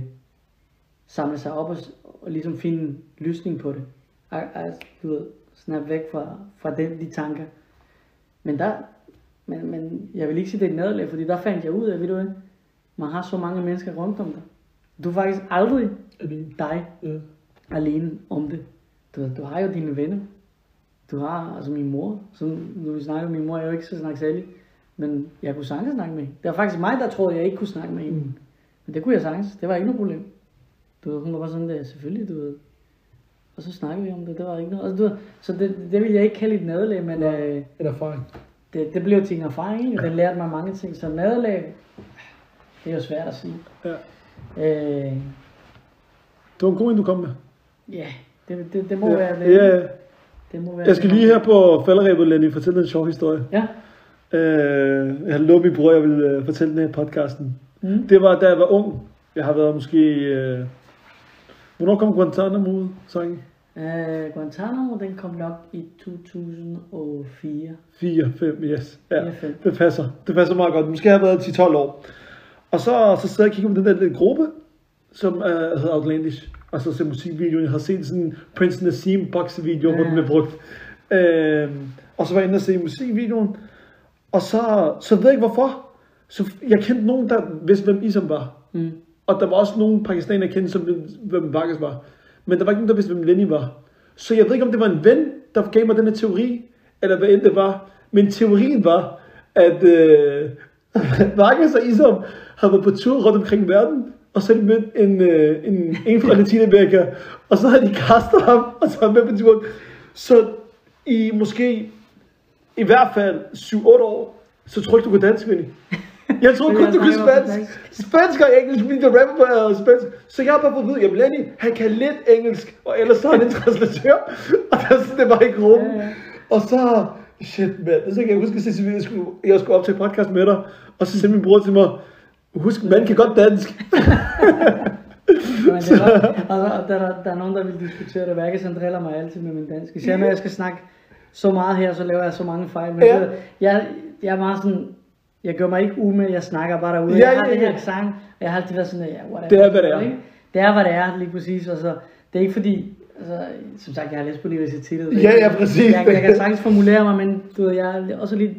samle sig op og, og ligesom finde en løsning på det. Al- Altså, du ved, snap væk fra, fra den, de tanker. Men der, men, men jeg vil ikke sige, det er et nederlag, fordi der fandt jeg ud af, ved du hvad, man har så mange mennesker rundt om dig. Du er faktisk aldrig dig Ja. alene om det. Du, du har jo dine venner. Du har altså min mor, som nu vi snakker, min mor er jo ikke så snakke særlig, men jeg kunne sagtens snakke med hende. Det var faktisk mig, der troede, jeg ikke kunne snakke med hende. Mm. Men det kunne jeg sagtens. Det var ikke noget problem. Du ved, hun var bare sådan der, selvfølgelig, du ved. Og så snakkede vi om det, det var ikke noget. Altså, du ved, så det, det vil jeg ikke kalde et nederlag, men øh, En erfaring. det, det blev til en erfaring, og det lærte mig mange ting. Så nederlag, det er jo svært at sige. Ja. Øh, Det var en god en, du kom med. ja, det, det, det må ja. være det. Ja, ja. det må være Jeg skal det. lige her på falderæbet, Lenny, fortælle en sjov historie. Ja. Øh, jeg lovet min bror, jeg vil øh, fortælle den her i podcasten. Mm. Det var, da jeg var ung. Jeg har været måske... Øh... Hvornår kom Guantanamo ud, sangen? Øh, Guantanamo, den kom nok i 2004. 4, 5, yes. Ja, Fire, fem. det passer. Det passer meget godt. Måske har jeg været 10-12 år. Og så, så sidder jeg og kigger på den der lille gruppe, som uh, hedder Outlandish. Og så ser musikvideoen. Jeg har set sådan en Prince Nassim ja. hvor Ja. den blev brugt. Øh, og så var jeg inde og se musikvideoen. Og så, så ved jeg ikke hvorfor. Så jeg kendte nogen, der vidste, hvem Isam var. Mm. Og der var også nogle pakistanere, kendte, som hvem Vargas var. Men der var ikke nogen, der vidste, hvem Lenny var. Så jeg ved ikke, om det var en ven, der gav mig den her teori, eller hvad end det var. Men teorien var, at øh, Vargas og Isam havde været på tur rundt omkring verden, og så havde de mødt en, øh, en, en fra Latinamerika, og så havde de kastet ham, og så med på turen. Så i måske, i hvert fald 7-8 år, så tror jeg ikke, du kunne danse, Vinnie. Jeg troede kun, du kunne på spansk. Spansk og engelsk, fordi du rapper på uh, spansk. Så jeg har bare fået at vide, jamen Lenny, han kan lidt engelsk, og ellers så er han en translatør. Og der, så det var ikke. Ja, ja. Og så, shit mand, så kan jeg huske at jeg skulle, jeg skulle optage podcast med dig, og så sendte min bror til mig, husk, man kan godt dansk. Men det var, og, og der, der, der, er nogen, der vil diskutere det. Værket, han driller mig altid med min dansk. Især når jeg skal snakke så meget her, så laver jeg så mange fejl. Men ja. jeg, jeg er meget sådan, jeg gør mig ikke umage, jeg snakker bare derude. Ja, jeg har ja, det her ja. sang, og jeg har altid været sådan, ja, whatever. Det er, hvad det er. Ikke? Det er, hvad det er, lige præcis. Altså, det er ikke fordi, altså, som sagt, jeg har læst på universitetet. Ja, ja, præcis. Jeg, jeg kan sagtens formulere mig, men du ved, jeg er også lidt,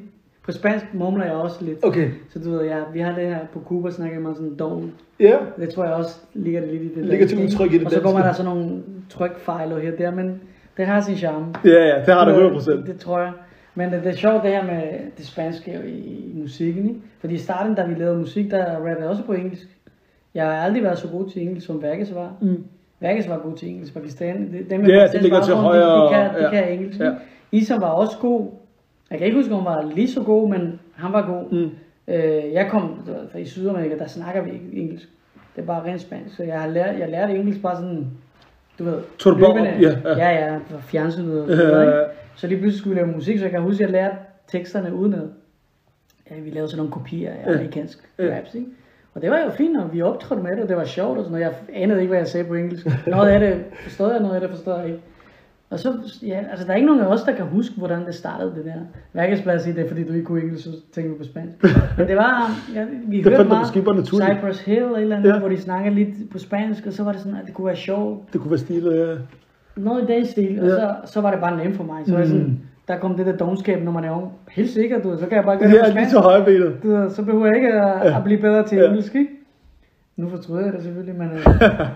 på spansk mumler jeg også lidt. Okay. Så du ved, jeg, vi har det her på Cuba, snakker man sådan dog. Ja. Det tror jeg også ligger det lidt i det Ligger til danske, udtryk i det Og så kommer der sådan nogle trykfejl her og der, men det har sin charme. Ja, ja, det har det Det- 100%. Det, det tror jeg. Men det, det er sjovt det her med det spanske i, i musikken, ikke? Fordi i starten, da vi lavede musik, der rappede jeg også på engelsk. Jeg har aldrig været så god til engelsk, som Værkes var. Mm. Værkes var god til engelsk. Pakistan, det, dem Ja, det pakistansk ligger til højre, De, kan, de ja. kan engelsk. Ja. Isam var også god. Jeg kan ikke huske, om han var lige så god, men han var god. Mm. Øh, jeg kom fra i Sydamerika, der snakker vi ikke engelsk. Det er bare rent spansk. Så jeg har lært, jeg lærte engelsk bare sådan, du ved, bare løbende. op? Ja, ja. fra fjernsynet. ikke? Så lige pludselig skulle vi lave musik, så jeg kan huske, at jeg lærte teksterne udenad. Ja, vi lavede sådan nogle kopier af amerikansk Ja. raps, ikke? Og det var jo fint, og vi optrådte med det, og det var sjovt og sådan noget. Jeg anede ikke, hvad jeg sagde på engelsk. Noget af det forstod jeg, noget af det forstod jeg ikke. Og så, ja, altså der er ikke nogen af os, der kan huske, hvordan det startede det der. Kan bare sige, det er fordi, du ikke kunne engelsk, så tænker vi på spansk. Men det var, ja, vi Det hørte du meget. Cypress Hill eller et eller andet, Ja. hvor de snakker lidt på spansk, og så var det sådan, at det kunne være sjovt. det kunne være stilet, ja. Noget i den stil, og så, så var det bare nemt for mig. Så var jeg Mm. sådan, der kom det der dogenskab, når man er ung. Helt sikkert, du så kan jeg bare gøre det Ja, på lige spansk. til. Du ved, så behøver jeg ikke at, at blive bedre til Ja. engelsk, ikke? Nu fortryder jeg det selvfølgelig, men øh,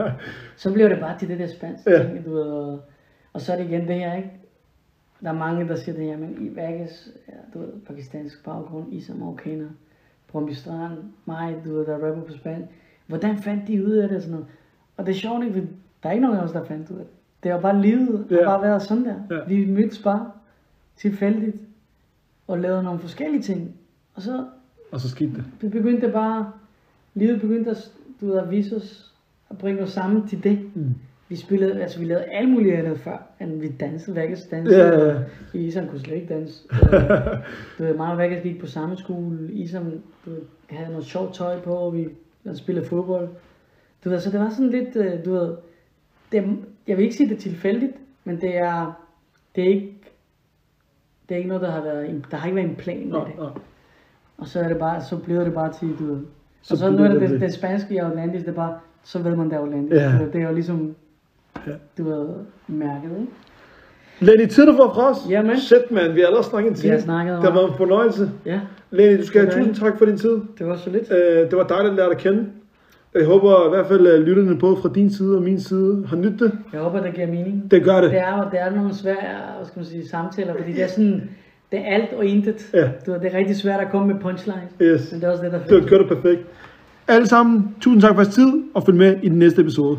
så blev det bare til det der spanske Ja. ting, du ved. Og, og så er det igen det her, ikke? Der er mange, der siger det her, men i Vegas, ja, du ved, pakistansk baggrund, Isa marokkaner, Brøndby Strand, mig, du ved, der rapper på spansk. Hvordan fandt de ud af det og sådan noget? Og det er sjovt, ikke? Der er ikke nogen af os, der fandt ud af det. Det har bare livet, Ja. har bare været sådan der. Ja. Vi mødtes bare tilfældigt og lavede nogle forskellige ting. Og så Og så skete det. det begyndte bare, livet begyndte at, du ved, at vise os, at bringe os sammen til det. Mm. Vi spillede, altså vi lavede alt muligt andet før, end vi dansede, Vegas dansede, Ja, ja, ja. og Isam kunne slet ikke danse. Du ved, mig og Vegas gik på samme skole, Isam du ved, havde noget sjovt tøj på, og vi spillede fodbold. Du ved, så det var sådan lidt, øh, du ved, det, jeg vil ikke sige det er tilfældigt, men det er, det er ikke, det er ikke noget, der har været, en- der har ikke været en plan med det. nå. Og så er det bare, så bliver det bare til, du ved. Så og så nu er det det det, det. det spanske i Outlandis, det er bare, så ved man, der er Lenny. Ja. Det, det er jo ligesom, Ja. du ved, mærket, ikke? Lenny, tid du får fra os. Jamen. Shit, man. Vi har allerede snakket en time. Vi snakket Det været en fornøjelse. Ja, Lenny, du skal have Det tusind tak for din tid. det var så lidt. Øh, det var dejligt at lære dig at kende. Jeg håber i hvert fald, at lytterne både fra din side og min side har nyttet det. Jeg håber, det giver mening. Det gør det. Det er det er nogle svære hvad skal man sige, samtaler, fordi det er sådan, det er alt og intet. Ja. Du, ved, det er rigtig svært at komme med punchlines. Yes. Men det er også det, der er Det fedt. gjort det perfekt. Alle sammen, tusind tak for jeres tid, og følg med i den næste episode.